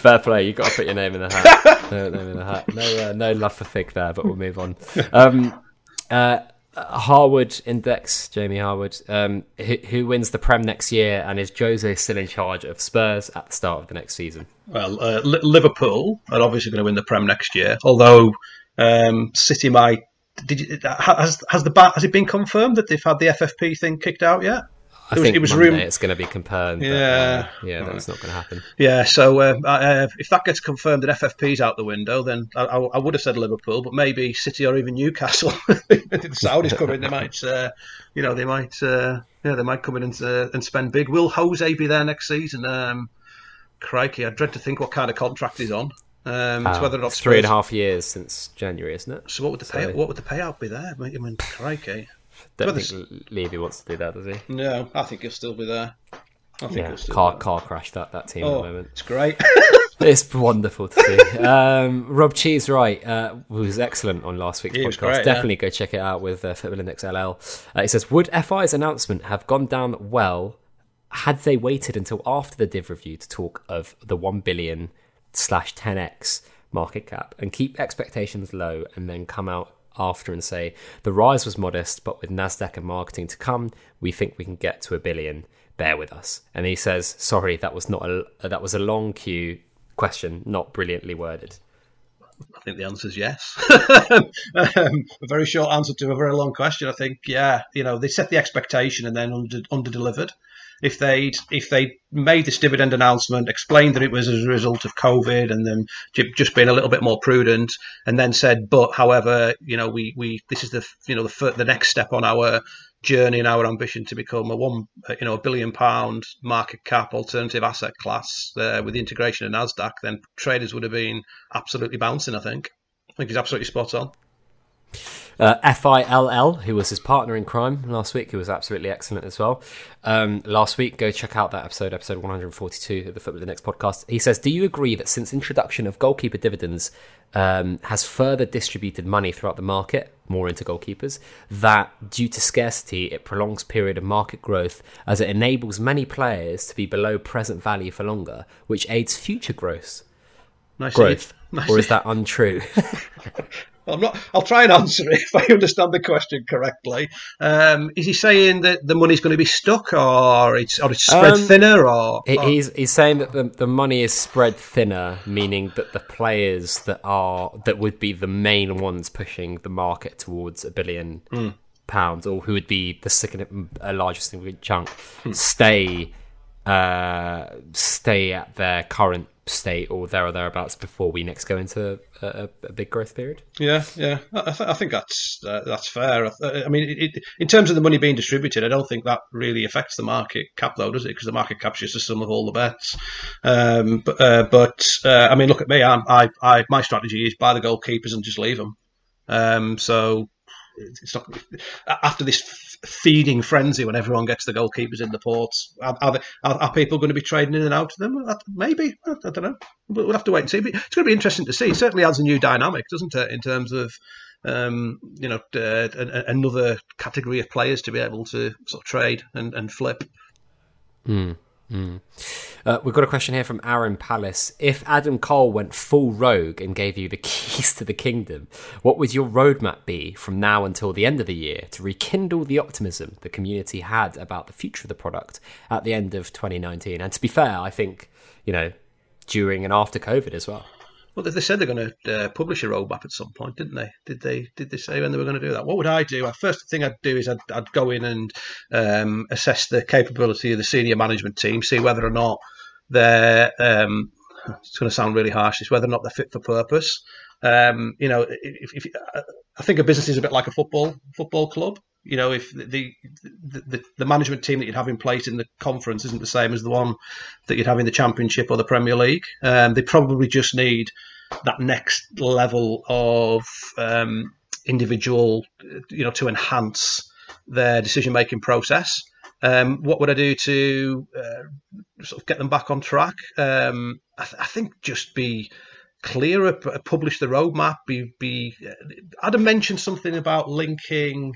Fair play. You've got to put your name in the hat. no, name in the hat. No, uh, no love for Fig there, but we'll move on. Um, uh, Harwood Index, Jamie Harwood, um, who, who, wins the Prem next year, and is Jose still in charge of Spurs at the start of the next season? Well, uh, Liverpool are obviously going to win the Prem next year, although um, City might. Did you, has has the has it been confirmed that they've had the FFP thing kicked out yet? I it think was, it was Monday it's going to be confirmed. Yeah, but, uh, yeah, that's not going to happen. Yeah, so uh, uh, if that gets confirmed that FFP's out the window, then I, I, I, would have said Liverpool, but maybe City or even Newcastle. the Saudis come in, they might, uh, you know, they might, uh, yeah, they might come in and, uh, and spend big. Will Jose be there next season? Um, crikey, I dread to think what kind of contract he's on. Um, uh, whether or not three and a half years since January, isn't it? So what would the pay? What would the payout be there? I mean, crikey. Don't think Levy wants to do that, does he? No, I think he'll still be there. I think yeah, car car crash that that team oh, at the oh, moment. It's great. it's wonderful to see. Um, Rob Cheese, right, uh, was excellent on last week's podcast. Great, Definitely yeah. go check it out with uh, Football Index LL. Uh, he says, would FI's announcement have gone down well had they waited until after the div review to talk of the one billion slash 10x market cap and keep expectations low and then come out after and say the rise was modest, but with Nasdaq and marketing to come, we think we can get to a billion. Bear with us. And he says, "Sorry, that was not a that was a long queue question, not brilliantly worded." I think the answer is yes. um, a very short answer to a very long question. I think, yeah, you know, they set the expectation and then under under delivered if they'd if they made this dividend announcement, explained that it was as a result of COVID, and then just being a little bit more prudent, and then said, but however, you know, we we this is the you know the the next step on our journey and our ambition to become a one you know a billion pound market cap alternative asset class uh, with the integration of Nasdaq, then traders would have been absolutely bouncing. I think. I think he's absolutely spot on. Uh, FILL, who was his partner in crime last week, who was absolutely excellent as well. Um, last week, go check out that episode, episode 142 of the Football Index podcast. He says, Do you agree that since introduction of goalkeeper dividends um, has further distributed money throughout the market, more into goalkeepers, that due to scarcity, it prolongs period of market growth as it enables many players to be below present value for longer, which aids future growth? Nice growth. Nice or is that untrue? I'm not. I'll try and answer it if I understand the question correctly. Um, is he saying that the money's going to be stuck, or it's or it's spread um, thinner, or, or, he's he's saying that the the money is spread thinner, meaning that the players that are that would be the main ones pushing the market towards a billion mm. pounds, or who would be the second uh, largest chunk, mm. stay uh, stay at their current state or there or thereabouts before we next go into a, a big growth period. Yeah, yeah, I, th- I think that's uh, that's fair. I, I mean, it, it, in terms of the money being distributed, I don't think that really affects the market cap, though, does it? Because the market cap's just the sum of all the bets. Um, but uh, but uh, I mean, look at me. I'm, I, I, my strategy is buy the goalkeepers and just leave them. Um, so it's not after this feeding frenzy when everyone gets the goalkeepers in the ports. Are, are, they, are, are people going to be trading in and out of them? Maybe. I, don't know. We'll have to wait and see. But it's going to be interesting to see. It certainly adds a new dynamic, doesn't it, in terms of um, you know uh, another category of players to be able to sort of trade and, and flip. Mm. Mm. Uh, we've got a question here from Aaron Palace. If Adam Cole went full rogue and gave you the keys to the kingdom, what would your roadmap be from now until the end of the year to rekindle the optimism the community had about the future of the product at the end of 2019? And to be fair, I think, you know, during and after COVID as well. Well, they said they're going to uh, publish a roadmap at some point, didn't they? Did they? Did they say when they were going to do that? What would I do? The first thing I'd do is I'd, I'd go in and um, assess the capability of the senior management team, see whether or not they're. Um, it's going to sound really harsh. Is whether or not they're fit for purpose. Um, you know, if, if, I think a business is a bit like a football football club. You know, if the, the the management team that you'd have in place in the conference isn't the same as the one that you'd have in the Championship or the Premier League, um, they probably just need that next level of um, individual, you know, to enhance their decision making process. Um, what would I do to uh, sort of get them back on track? Um, I, th- I, think just be clearer, publish the roadmap. Be, be. Uh, Adam mentioned something about linking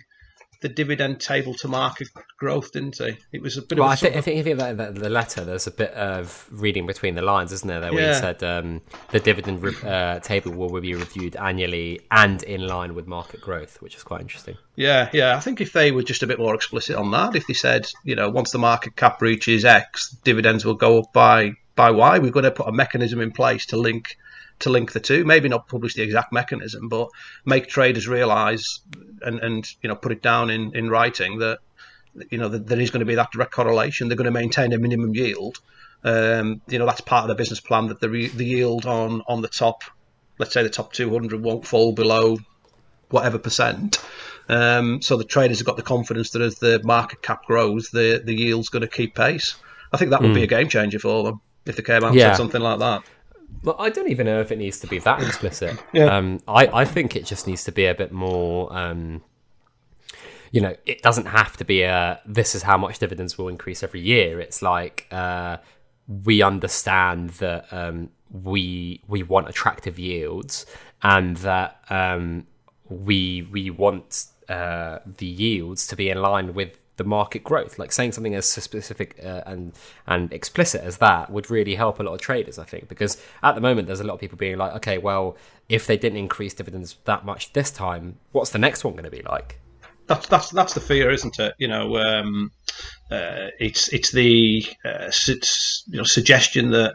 the dividend table to market growth, didn't he? It was a bit. Well, I think, I think if you think about the letter, there's a bit of reading between the lines, isn't there? There where yeah. he said um, the dividend re- uh, table will be reviewed annually and in line with market growth, which is quite interesting. Yeah, yeah. I think if they were just a bit more explicit on that, if they said, you know, once the market cap reaches X, dividends will go up by by Y. We're going to put a mechanism in place to link to link the two. Maybe not publish the exact mechanism, but make traders realise and, and you know put it down in, in writing that you know that there is going to be that direct correlation. They're going to maintain a minimum yield. Um, you know that's part of the business plan that the re- the yield on on the top, let's say the top 200 won't fall below whatever percent. Um, so the traders have got the confidence that as the market cap grows, the the yield's going to keep pace. I think that would mm. be hmm. a game changer for them if they came out yeah. and said something like that. Well, I don't even know if it needs to be that explicit. yeah. Um, I, I think it just needs to be a bit more. Um, you know, it doesn't have to be a. This is how much dividends will increase every year. It's like uh, we understand that um, we we want attractive yields, and that um, we we want uh, the yields to be in line with the market growth. Like saying something as specific uh, and and explicit as that would really help a lot of traders, I think, because at the moment there's a lot of people being like, okay, well, if they didn't increase dividends that much this time, what's the next one going to be like? That's that's that's the fear, isn't it? You know, um, uh, it's it's the uh, you know suggestion that.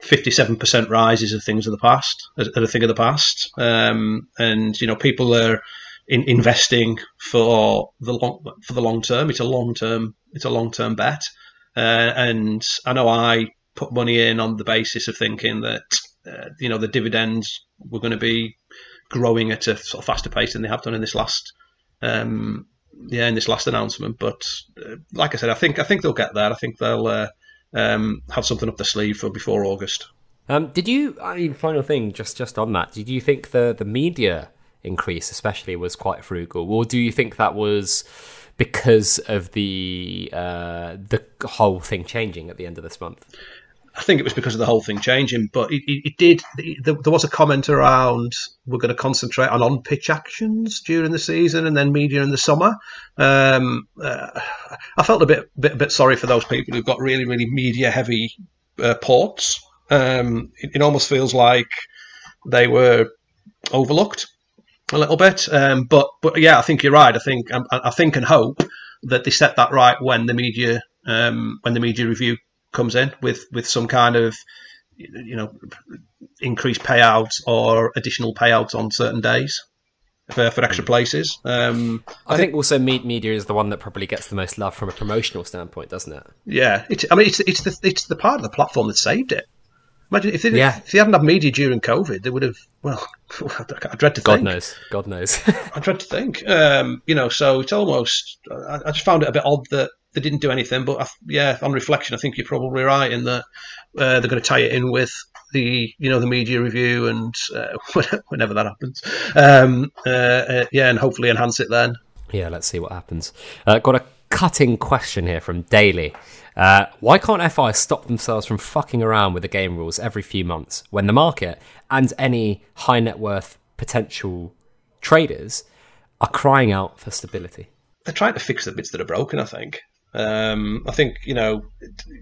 57% rises of things of the past, are a thing of the past. Um, and, you know, people are in investing for the long for the long term. It's a long term it's a long term bet, uh, and I know I put money in on the basis of thinking that uh, you know the dividends were going to be growing at a sort of faster pace than they have done in this last um, yeah in this last announcement. But uh, like I said, I think I think they'll get there. I think they'll uh, um, have something up their sleeve for before August. Um, did you? I mean, final thing, just just on that. Did you think the the media increase, especially, was quite frugal. Or do you think that was because of the uh, the whole thing changing at the end of this month? I think it was because of the whole thing changing, but it, it, it did. There, there was a comment around we're going to concentrate on on pitch actions during the season and then media in the summer. Um, uh, I felt a bit, bit, bit sorry for those people who've got really, really media heavy uh, ports. Um, it, it, almost feels like they were overlooked a little bit. Um, but but yeah, I think you're right. I think I, I, think and hope that they set that right when the media um, when the media review comes in with with some kind of you know increased payouts or additional payouts on certain days for, for extra places. Um, I, I think, think, also media is the one that probably gets the most love from a promotional standpoint, doesn't it? Yeah, it's, I mean it's it's the it's the part of the platform that saved it. Imagine if they, yeah. if they hadn't had media during COVID, they would have. Well, I dread to God think. God knows. God knows. I dread to think. Um, you know, so it's almost. I, I, just found it a bit odd that they didn't do anything. But I, yeah, on reflection, I think you're probably right in that uh, they're going to tie it in with the you know the media review and uh, whenever that happens. Um, uh, uh, yeah, and hopefully enhance it then. Yeah, let's see what happens. Uh, got a cutting question here from Daily. Uh, why can't FI stop themselves from fucking around with the game rules every few months when the market and any high net worth potential traders are crying out for stability? They're trying to fix the bits that are broken, I think. Um, I think you know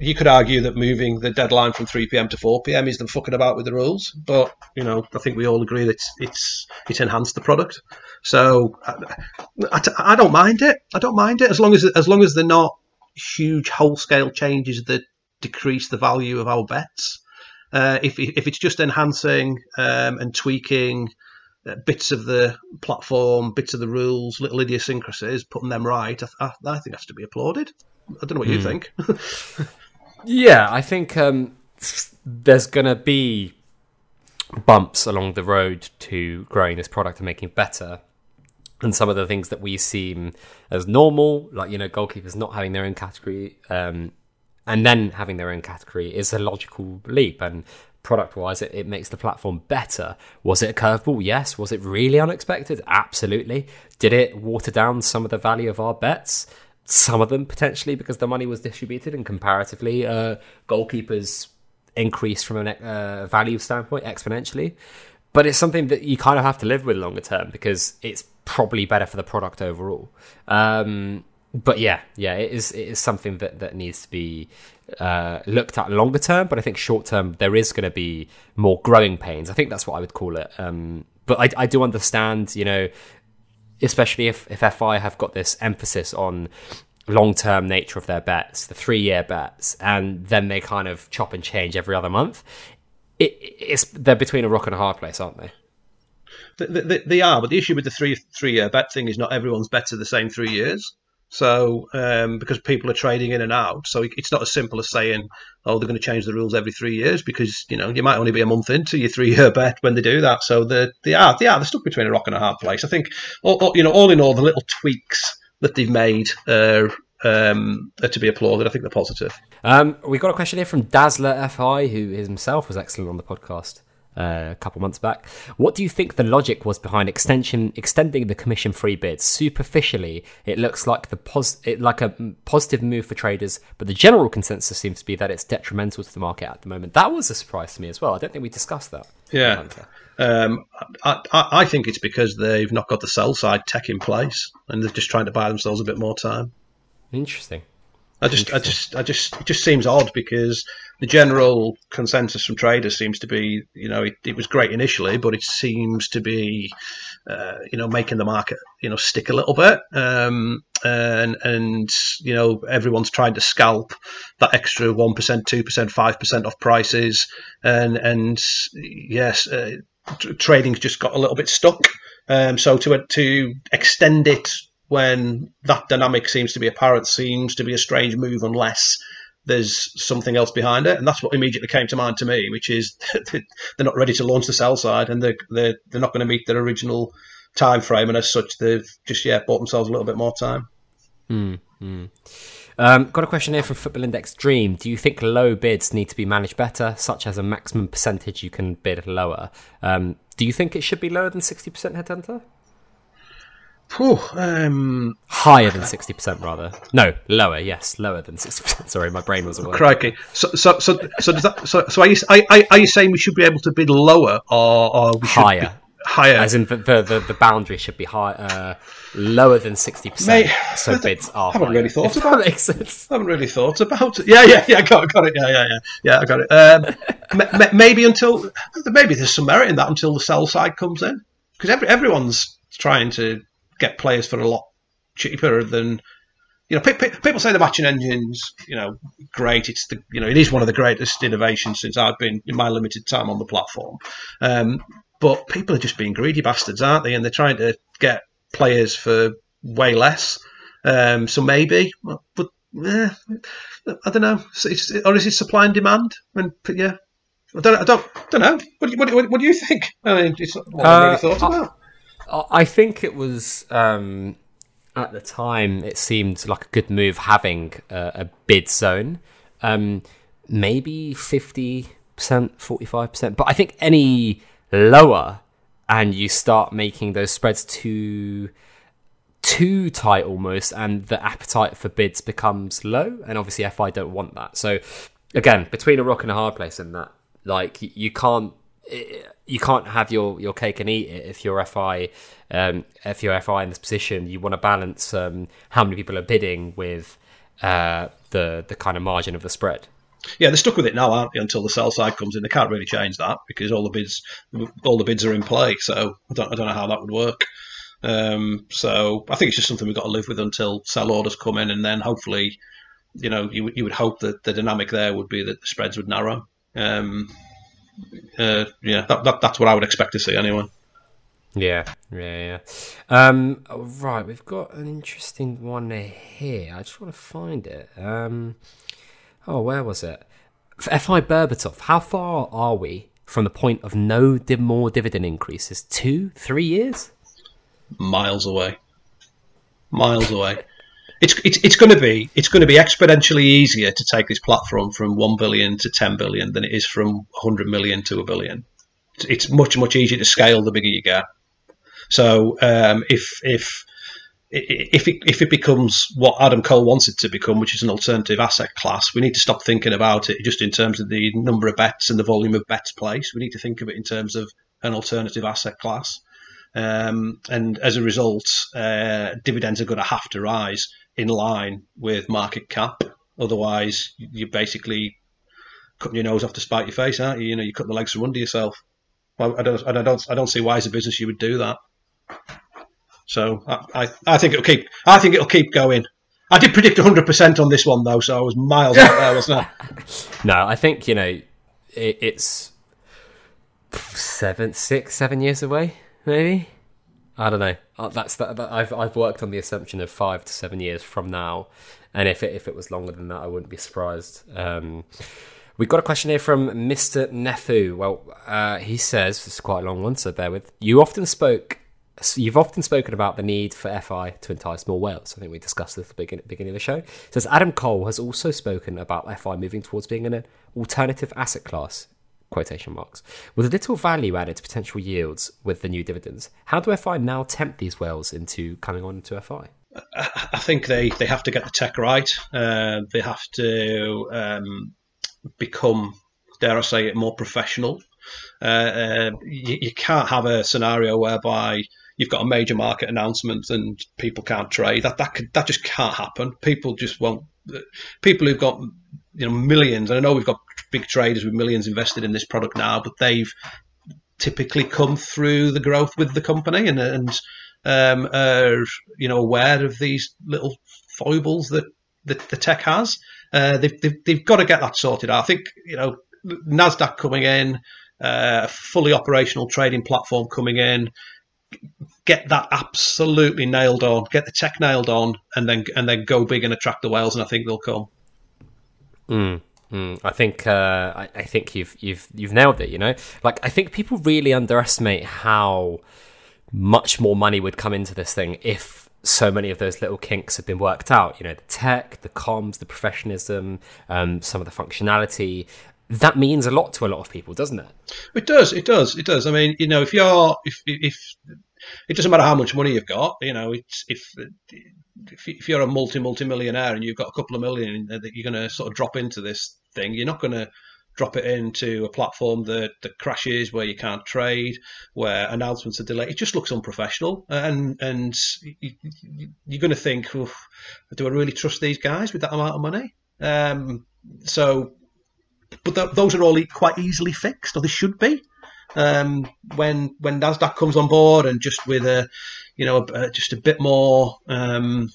you could argue that moving the deadline from 3 p.m. to 4 p.m. is them fucking about with the rules, but you know I think we all agree that it's it's, it's enhanced the product. So I, I, I, don't mind it. I don't mind it as long as as long as they're not huge whole scale changes that decrease the value of our bets. Uh, if if it's just enhancing um, and tweaking uh, bits of the platform, bits of the rules, little idiosyncrasies, putting them right, I, I, I think that's to be applauded. I don't know what mm. you hmm. think. yeah, I think um, there's going to be bumps along the road to growing this product and making it better. And some of the things that we seem as normal, like you know, goalkeepers not having their own category, um, and then having their own category, is a logical leap. And product wise, it, it makes the platform better. Was it a curveball? Yes. Was it really unexpected? Absolutely. Did it water down some of the value of our bets? Some of them potentially because the money was distributed and comparatively, uh, goalkeepers increased from a uh, value standpoint exponentially. But it's something that you kind of have to live with longer term because it's probably better for the product overall. Um, but yeah, yeah, it is it is something that, that needs to be uh, looked at longer term, but I think short term there is going to be more growing pains. I think that's what I would call it. Um, but I, I do understand, you know, especially if, if FI have got this emphasis on long term nature of their bets, the three year bets, and then they kind of chop and change every other month. It, it's they're between a rock and a hard place, aren't they? They, they, they are, but the issue with the three three year bet thing is not everyone's better the same three years. So um, because people are trading in and out, so it's not as simple as saying, "Oh, they're going to change the rules every three years," because you know you might only be a month into your three-year bet when they do that. So they they are they are they're stuck between a rock and a hard place. I think, all, all, you know, all in all, the little tweaks that they've made are, um, to be applauded. I think they're positive. Um, we got a question here from Dazzler Fi, who himself was excellent on the podcast uh, a couple months back. What do you think the logic was behind extension extending the commission free bids? Superficially, it looks like the pos- it, like a positive move for traders, but the general consensus seems to be that it's detrimental to the market at the moment. That was a surprise to me as well. I don't think we discussed that. Yeah. Um, I, I, think it's because they've not got the sell side tech in place and they're just trying to buy themselves a bit more time. Interesting. I just, I just, I just, it just seems odd because the general consensus from traders seems to be, you know, it, it was great initially, but it seems to be, uh, you know, making the market, you know, stick a little bit. Um, and, and, you know, everyone's trying to scalp that extra 1%, 2%, 5% off prices. And, and yes, uh, trading's just got a little bit stuck. Um, so to, to extend it when that dynamic seems to be apparent seems to be a strange move unless there's something else behind it, and that's what immediately came to mind to me, which is they're not ready to launch the sell side, and they're they're, they're not going to meet their original time frame, and as such, they've just yeah bought themselves a little bit more time. Mm, Um, got a question here from Football Index Dream. Do you think low bids need to be managed better, such as a maximum percentage you can bid lower? Um, do you think it should be lower than 60% headhunter? Whew, um, Higher than sixty percent, rather. No, lower. Yes, lower than sixty percent. Sorry, my brain wasn't working. crikey. So, so, so, so, does that, so, so are you, are, you saying we should be able to bid lower or, or we should Higher. Be higher? As in the the, the, the boundary should be high, uh, lower than sixty percent. So bids are. haven't higher, really thought if about that makes sense. I haven't really thought about it. Yeah, yeah, yeah. Got, it, got it. Yeah, yeah, yeah. Yeah, I got it. Um, m- m- maybe until maybe there's some merit in that until the sell side comes in because every, everyone's trying to get players for a lot cheaper than you know. Pe- pe- people say the matching engines, you know, great. It's the you know it is one of the greatest innovations since I've been in my limited time on the platform. Um, but people are just being greedy bastards, aren't they? And they're trying to get players for way less. Um, so maybe, but eh, I don't know. So it's, or is it supply and demand? And yeah, I don't, I don't, don't know. What, do you- what, do you- what do you think? I mean, it's not what I really Uh, thought about. I think it was um, at the time. It seemed like a good move having a, a bid zone. Um, maybe fifty percent, forty-five percent. But I think any lower, and you start making those spreads too too tight almost, and the appetite for bids becomes low. And obviously, FI don't want that. So again, between a rock and a hard place, in that like you can't you can't have your, your cake and eat it if you're FI um, if you're FI in this position. You want to balance um, how many people are bidding with uh, the the kind of margin of the spread. Yeah, they're stuck with it now, aren't they? Until the sell side comes in, they can't really change that because all the bids, all the bids are in play. So I don't, I don't know how that would work. Um, so I think it's just something we've got to live with until sell orders come in, and then hopefully, you know, you, you would hope that the dynamic there would be that the spreads would narrow. Um, uh, yeah, that, that, that's what I would expect to see anyway. Yeah, yeah, yeah. Um, right, we've got an interesting one here. I just want to find it. Um, oh, where was it? FI Berbatov, how far are we from the point of no more dividend increases? Two, three years? miles away. Miles away. It's it's, it's going to be it's going to be exponentially easier to take this platform from one billion to ten billion than it is from hundred million to a billion. It's, much much easier to scale the bigger you get. So um, if if if it, if it becomes what Adam Cole wants it to become, which is an alternative asset class, we need to stop thinking about it just in terms of the number of bets and the volume of bets placed. We need to think of it in terms of an alternative asset class. Um, and as a result, uh, dividends are going to have to rise in line with market cap. Otherwise, you're basically cutting your nose off to spite your face, aren't you? You know, you cut the legs from under yourself. Well, I don't, I don't, I don't see why as a business you would do that. So I, I, I think it'll keep. I think it'll keep going. I did predict 100% on this one though, so I was miles out there, wasn't I? No, I think you know it, it's seven, six, seven years away, maybe. I don't know. Uh, That's that. that- I've I've worked on the assumption of five to seven years from now, and if it if it was longer than that, I wouldn't be surprised. Um, We've got a question here from Mr. Nefu. Well, uh, he says it's quite a long one, so bear with. You often spoke, you've often spoken about the need for FI to entice more whales. I think we discussed this at the beginning, beginning of the show. It says Adam Cole has also spoken about FI moving towards being an alternative asset class. Quotation marks with a little value added to potential yields with the new dividends. How do FI now tempt these whales into coming on to FI? I think they, they have to get the tech right. Uh, they have to um, become, dare I say it, more professional. Uh, uh, you, you can't have a scenario whereby you've got a major market announcement and people can't trade. That that could, that just can't happen. People just won't. People who've got you know millions. And I know we've got big traders with millions invested in this product now, but they've typically come through the growth with the company and and um, are you know aware of these little foibles that, that the tech has. Uh, they've, they've they've got to get that sorted. out. I think you know Nasdaq coming in, uh, a fully operational trading platform coming in. Get that absolutely nailed on. Get the tech nailed on, and then and then go big and attract the whales. And I think they'll come. Mm, mm. I think uh, I, I think you've you've you've nailed it. You know, like I think people really underestimate how much more money would come into this thing if so many of those little kinks have been worked out. You know, the tech, the comms, the professionalism, um, some of the functionality. That means a lot to a lot of people, doesn't it? It does. It does. It does. I mean, you know, if you're if if it doesn't matter how much money you've got. You know, it's if if you're a multi multi millionaire and you've got a couple of million that you're going to sort of drop into this thing, you're not going to drop it into a platform that, that crashes, where you can't trade, where announcements are delayed. It just looks unprofessional, and and you're going to think, do I really trust these guys with that amount of money? Um, so, but th- those are all quite easily fixed, or they should be. Um, when when Nasdaq comes on board, and just with a, you know, a, just a bit more um,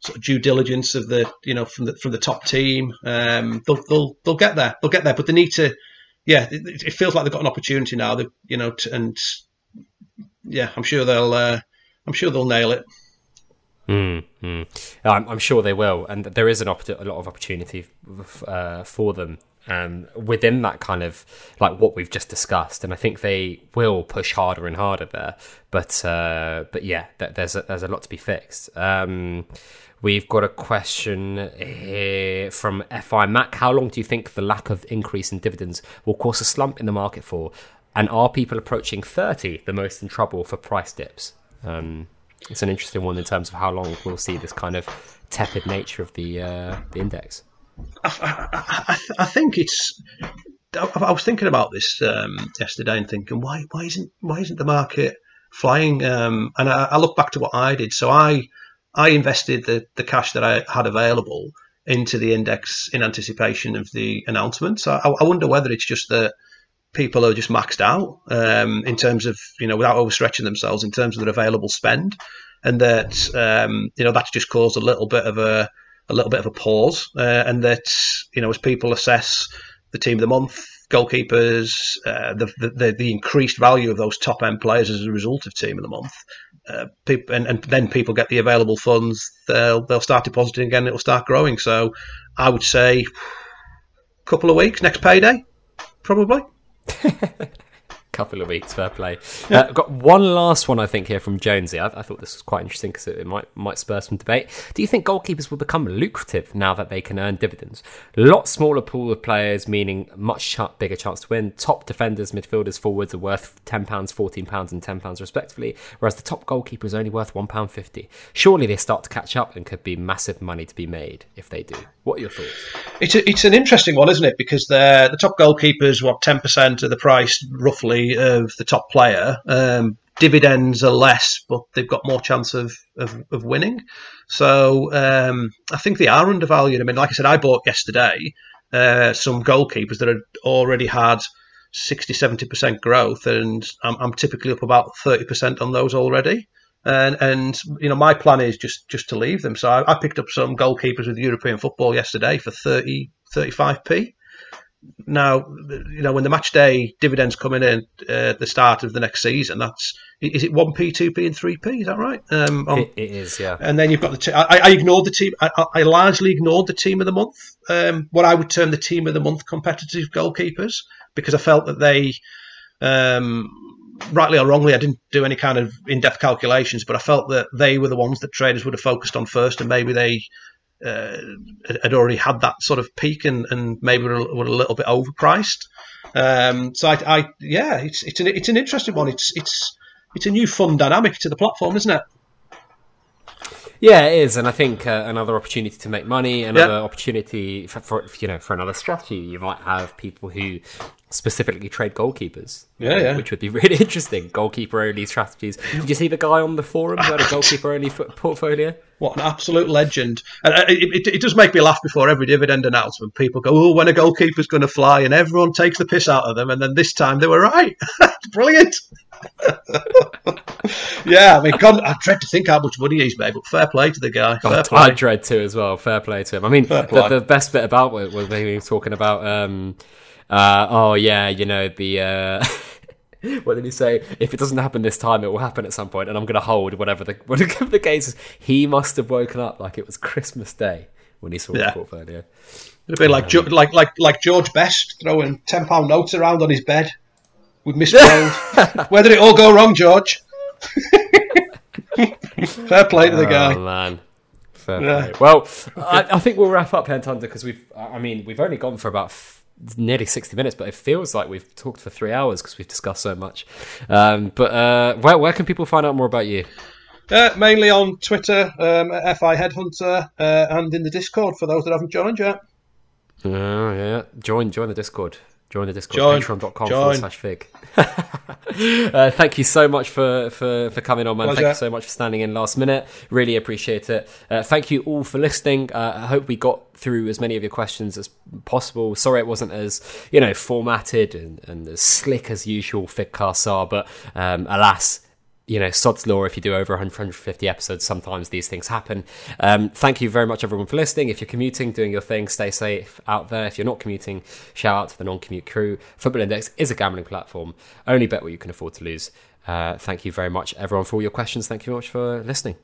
sort of due diligence of the you know from the from the top team. Um, they'll they'll they'll get there. They'll get there, but they need to. Yeah, it, it feels like they've got an opportunity now. That you know, and yeah, I'm sure they'll. Uh, I'm sure they'll nail it. Mm. I'm, I'm, sure they will, and there is an a lot of opportunity uh, for them um, within that kind of like what we've just discussed, and I think they will push harder and harder there. But uh, but yeah, there's a, there's a lot to be fixed. Um, we've got a question here from FI Mac. How long do you think the lack of increase in dividends will cause a slump in the market for? And are people approaching 30 the most in trouble for price dips? Um, it's an interesting one in terms of how long we'll see this kind of tepid nature of the uh, the index. I, I, I, think it's. I, was thinking about this um, yesterday and thinking, why why isn't why isn't the market flying? Um, and I, look back to what I did. So I I invested the, the cash that I had available into the index in anticipation of the announcement. So I, I wonder whether it's just that people are just maxed out um, in terms of you know without overstretching themselves in terms of their available spend, and that um, you know that's just caused a little bit of a a little bit of a pause, uh, and that you know as people assess the team of the month, goalkeepers, uh, the, the, the increased value of those top end players as a result of team of the month, uh, people, and, and then people get the available funds, they'll they'll start depositing again. It'll start growing. So I would say couple of weeks, next payday, probably. couple of weeks. Fair play. Uh, I've got one last one, I think, here from Jonesy. I, I thought this was quite interesting because it, it, might might spur some debate. Do you think goalkeepers will become lucrative now that they can earn dividends? A lot smaller pool of players, meaning much ch- bigger chance to win. Top defenders, midfielders, forwards are worth ten pounds, fourteen pounds, and ten pounds respectively, whereas the top goalkeeper is only worth one pound fifty. Surely they start to catch up and could be massive money to be made if they do. What are your thoughts? It's a, it's an interesting one, isn't it? Because the top goalkeepers what ten percent of the price roughly of the top player. Um, dividends are less, but they've got more chance of, of, of winning. So um, I think they are undervalued. I mean, like I said, I bought yesterday uh, some goalkeepers that had already had 60, 70% growth, and I'm, I'm typically up about 30% on those already. And, and you know my plan is just just to leave them. So I, I picked up some goalkeepers with European football yesterday for 30 35p now, you know, when the match day dividends coming in uh, at the start of the next season, that's is it one p, two p, and three p? Is that right? Um, on, it, it is, yeah. And then you've got the. T- I, I ignored the team. I, I, largely ignored the team of the month. Um, what I would term the team of the month competitive goalkeepers because I felt that they, um, rightly or wrongly, I didn't do any kind of in-depth calculations, but I felt that they were the ones that traders would have focused on first, and maybe they uh, had already had that sort of peak and, and maybe were, were a little bit overpriced. Um, so I, I, yeah, it's it's an it's an interesting one. It's it's it's a new fun dynamic to the platform, isn't it? Yeah, it is, and I think uh, another opportunity to make money, another yeah. opportunity for, for, you know for another strategy. You might have people who specifically trade goalkeepers. Yeah, yeah. Which would be really interesting. Goalkeeper only strategies. Did you see the guy on the forum who had a goalkeeper only portfolio? What an absolute legend! And uh, it, it, it, does make me laugh before every dividend announcement. People go, "Oh, when a goalkeeper's going to fly," and everyone takes the piss out of them. And then this time they were right. Brilliant. yeah, I mean, God, I dread to think how much money he's made, but fair play to the guy. God, I dread to as well. Fair play to him. I mean, the, the, best bit about it was they were talking about. Um, uh, oh yeah, you know the. Uh, what did he say? If it doesn't happen this time, it will happen at some point, and I'm going to hold whatever the whatever the case is. He must have woken up like it was Christmas Day when he saw yeah. the portfolio. It'd be like um, like like like George Best throwing ten pound notes around on his bed with Miss Gold. Where did it all go wrong, George? Fair play to the guy. Oh man. Fair yeah. play. Well, I, I, think we'll wrap up here, Thunder, because we've. I mean, we've only gone for about nearly 60 minutes, but it feels like we've talked for three hours because we've discussed so much. Um, but uh, where, where can people find out more about you? Uh, mainly on Twitter, um, at FI Headhunter, uh, and in the Discord for those that haven't joined yet. Oh, yeah. Join join the Discord. Join the Discord. Patreon.com forward slash fig. uh, thank you so much for, for, for coming on, man. Pleasure. Thank you so much for standing in last minute. Really appreciate it. Uh, thank you all for listening. Uh, I hope we got through as many of your questions as possible. Sorry it wasn't as, you know, formatted and, and as slick as usual Figcasts are, but um, alas, you know, sod's law, if you do over 150 episodes, sometimes these things happen. Um, thank you very much, everyone, for listening. If you're commuting, doing your thing, stay safe out there. If you're not commuting, shout out to the non commute crew. Football Index is a gambling platform. Only bet what you can afford to lose. Uh, thank you very much, everyone, for all your questions. Thank you very much for listening.